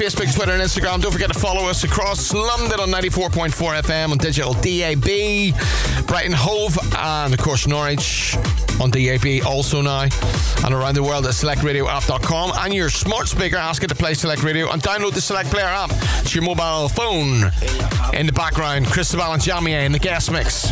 Facebook, Twitter, and Instagram. Don't forget to follow us across London on 94.4 FM on digital DAB, Brighton Hove, and of course Norwich on DAB also now, and around the world at selectradioapp.com. And your smart speaker, ask it to play Select Radio and download the Select Player app to your mobile phone. In the background, Cristobal and Jamiez in the guest mix.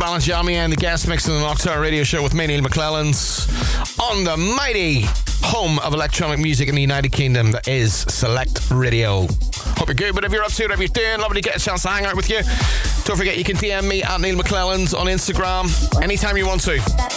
Balanjami and the guest mix in the Nocturnal Radio Show with me, Neal McClelland's on the mighty home of electronic music in the United Kingdom that is Select Radio. Hope you're good, whatever you're up to, whatever you're doing. Lovely to get a chance to hang out with you. Don't forget you can DM me at Neal McClelland's on Instagram anytime you want to.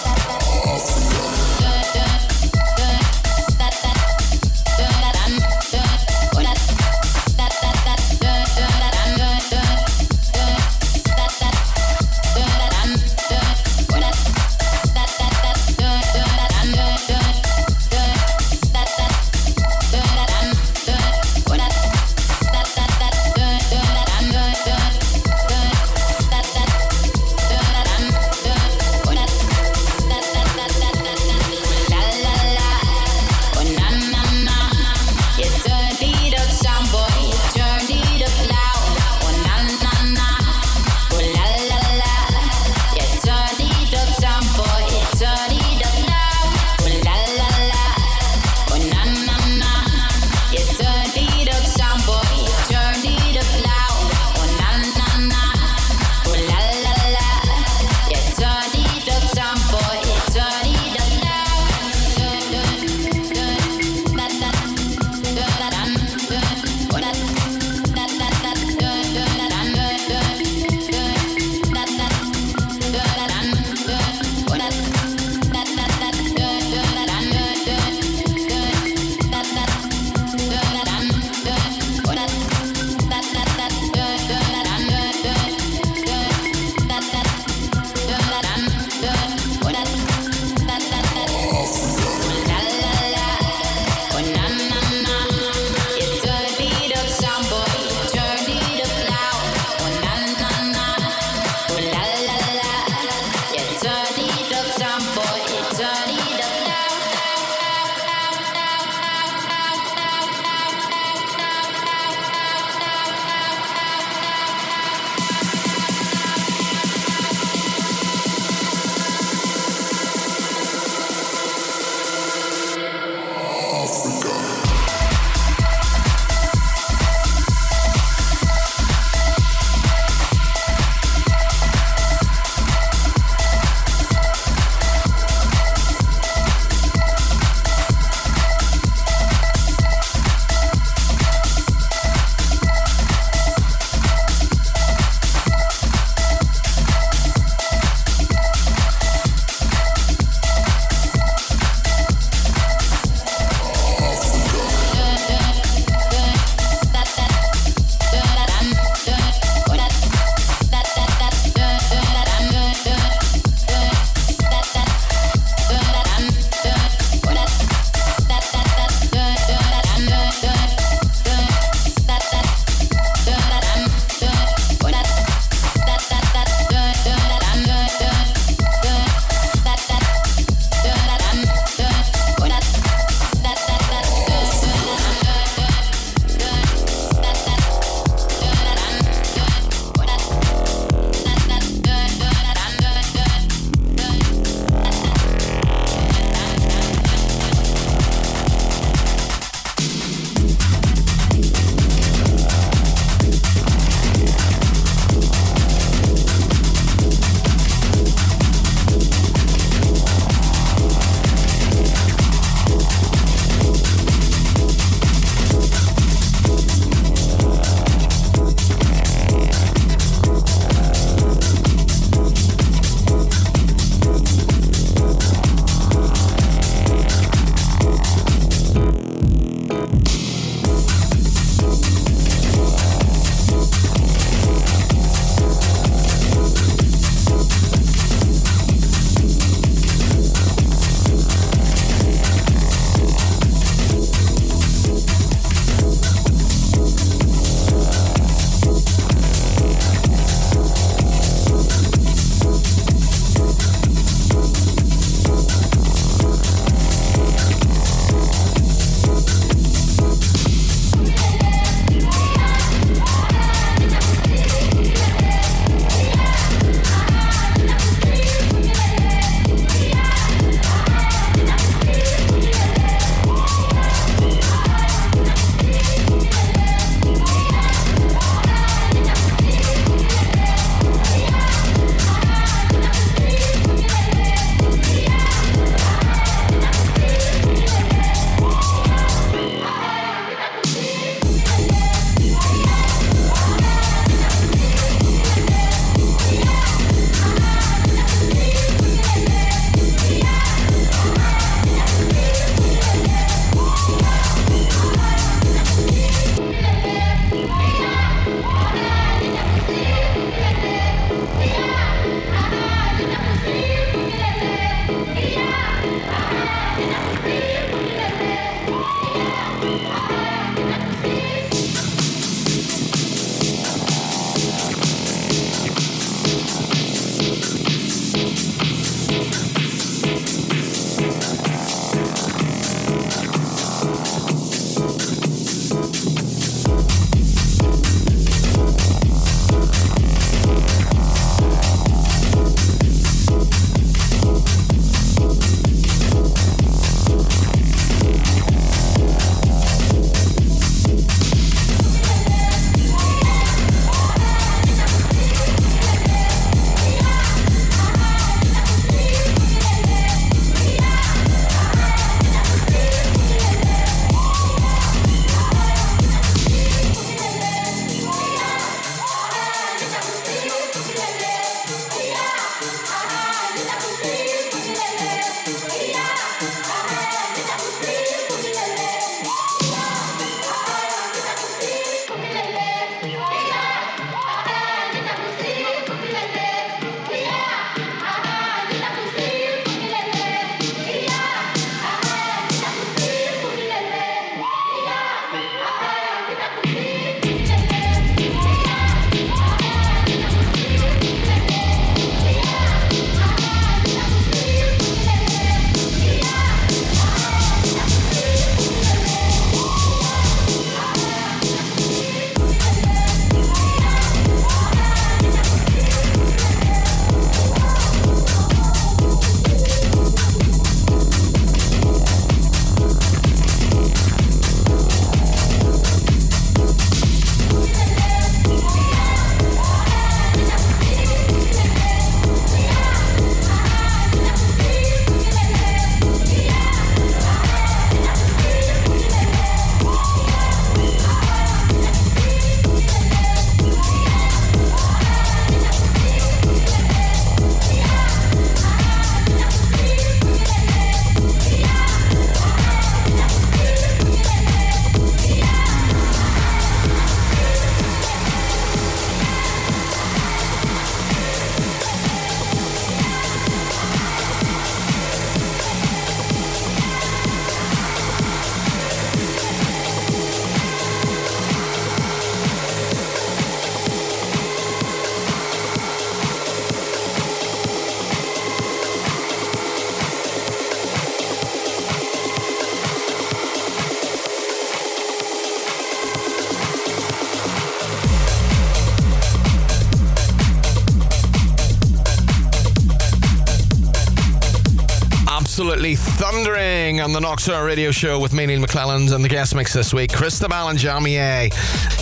On the Nocturnal Radio Show with me, Neal McClelland, and the guest mix this week, Cristobal and Jamiez.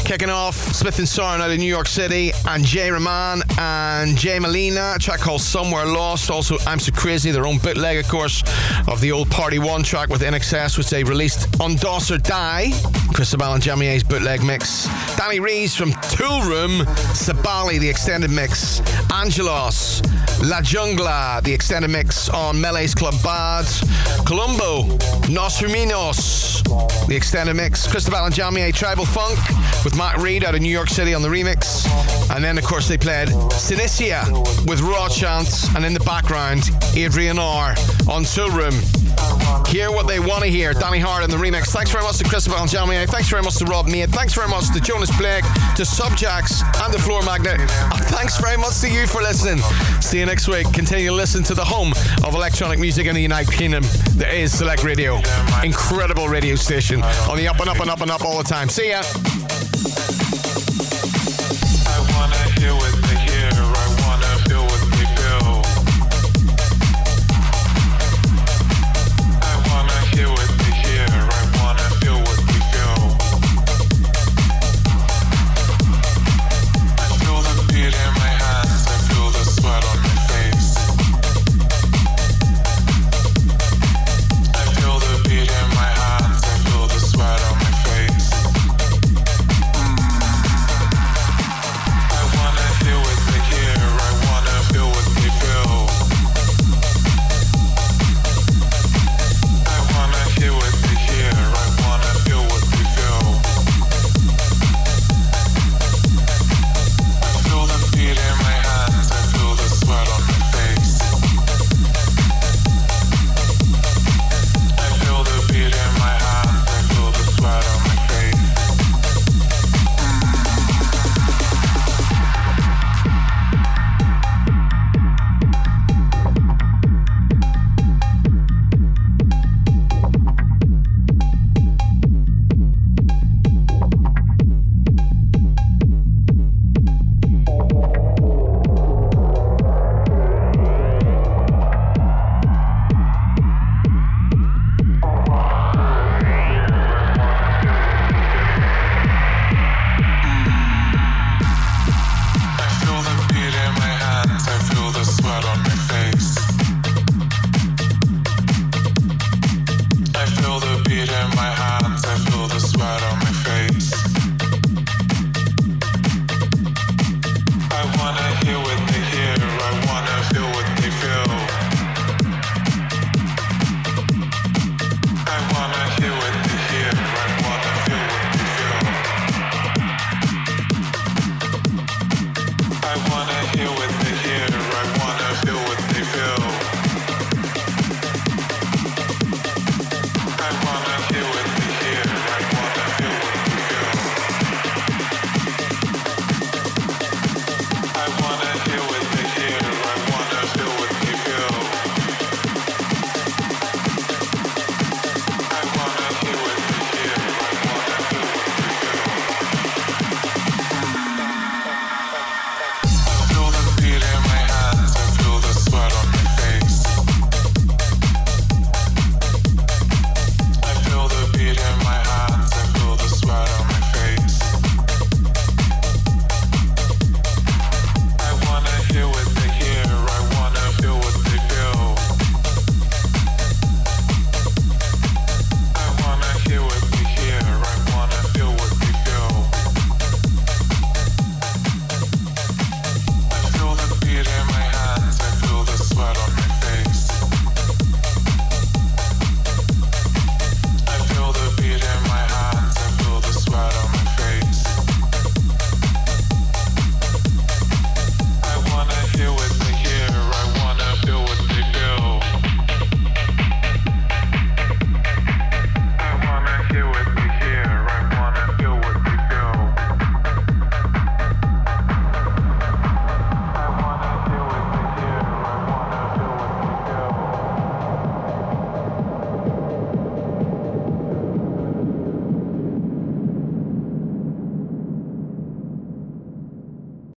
Kicking off, Smith and Soren out of New York City, and Jay Rahman and Jay Molina, track called Somewhere Lost. Also, I'm So Crazy, their own bootleg, of course, of the old Par-T-One track with INXS, which they released on Doss or Die. Cristobal and Jamiez's bootleg mix. Danny Rees from Toolroom, Sabali, the extended mix. Angelos, La Jungla, the extended mix on Melee's Club Bad. Colombo, Nos Ruminos, the extended mix. Cristobal and Jamiez, Tribal Funk with Matt Reed out of New York City on the remix. And then, of course, they played Sinicia with Raw Chant, and in the background, Adrian R on Toolroom. Hear what they want to hear. Danny Hart in the remix. Thanks very much to Cristobal and Jamiez. Thanks very much to Rob Made. Thanks very much to Jonas Blake, to Subjacks, and the Floormagnet. Thanks very much to you for listening. See you next week. Continue to listen to the home of electronic music in the United Kingdom. There is Select Radio. Incredible radio station on the up and up and up and up all the time. See ya.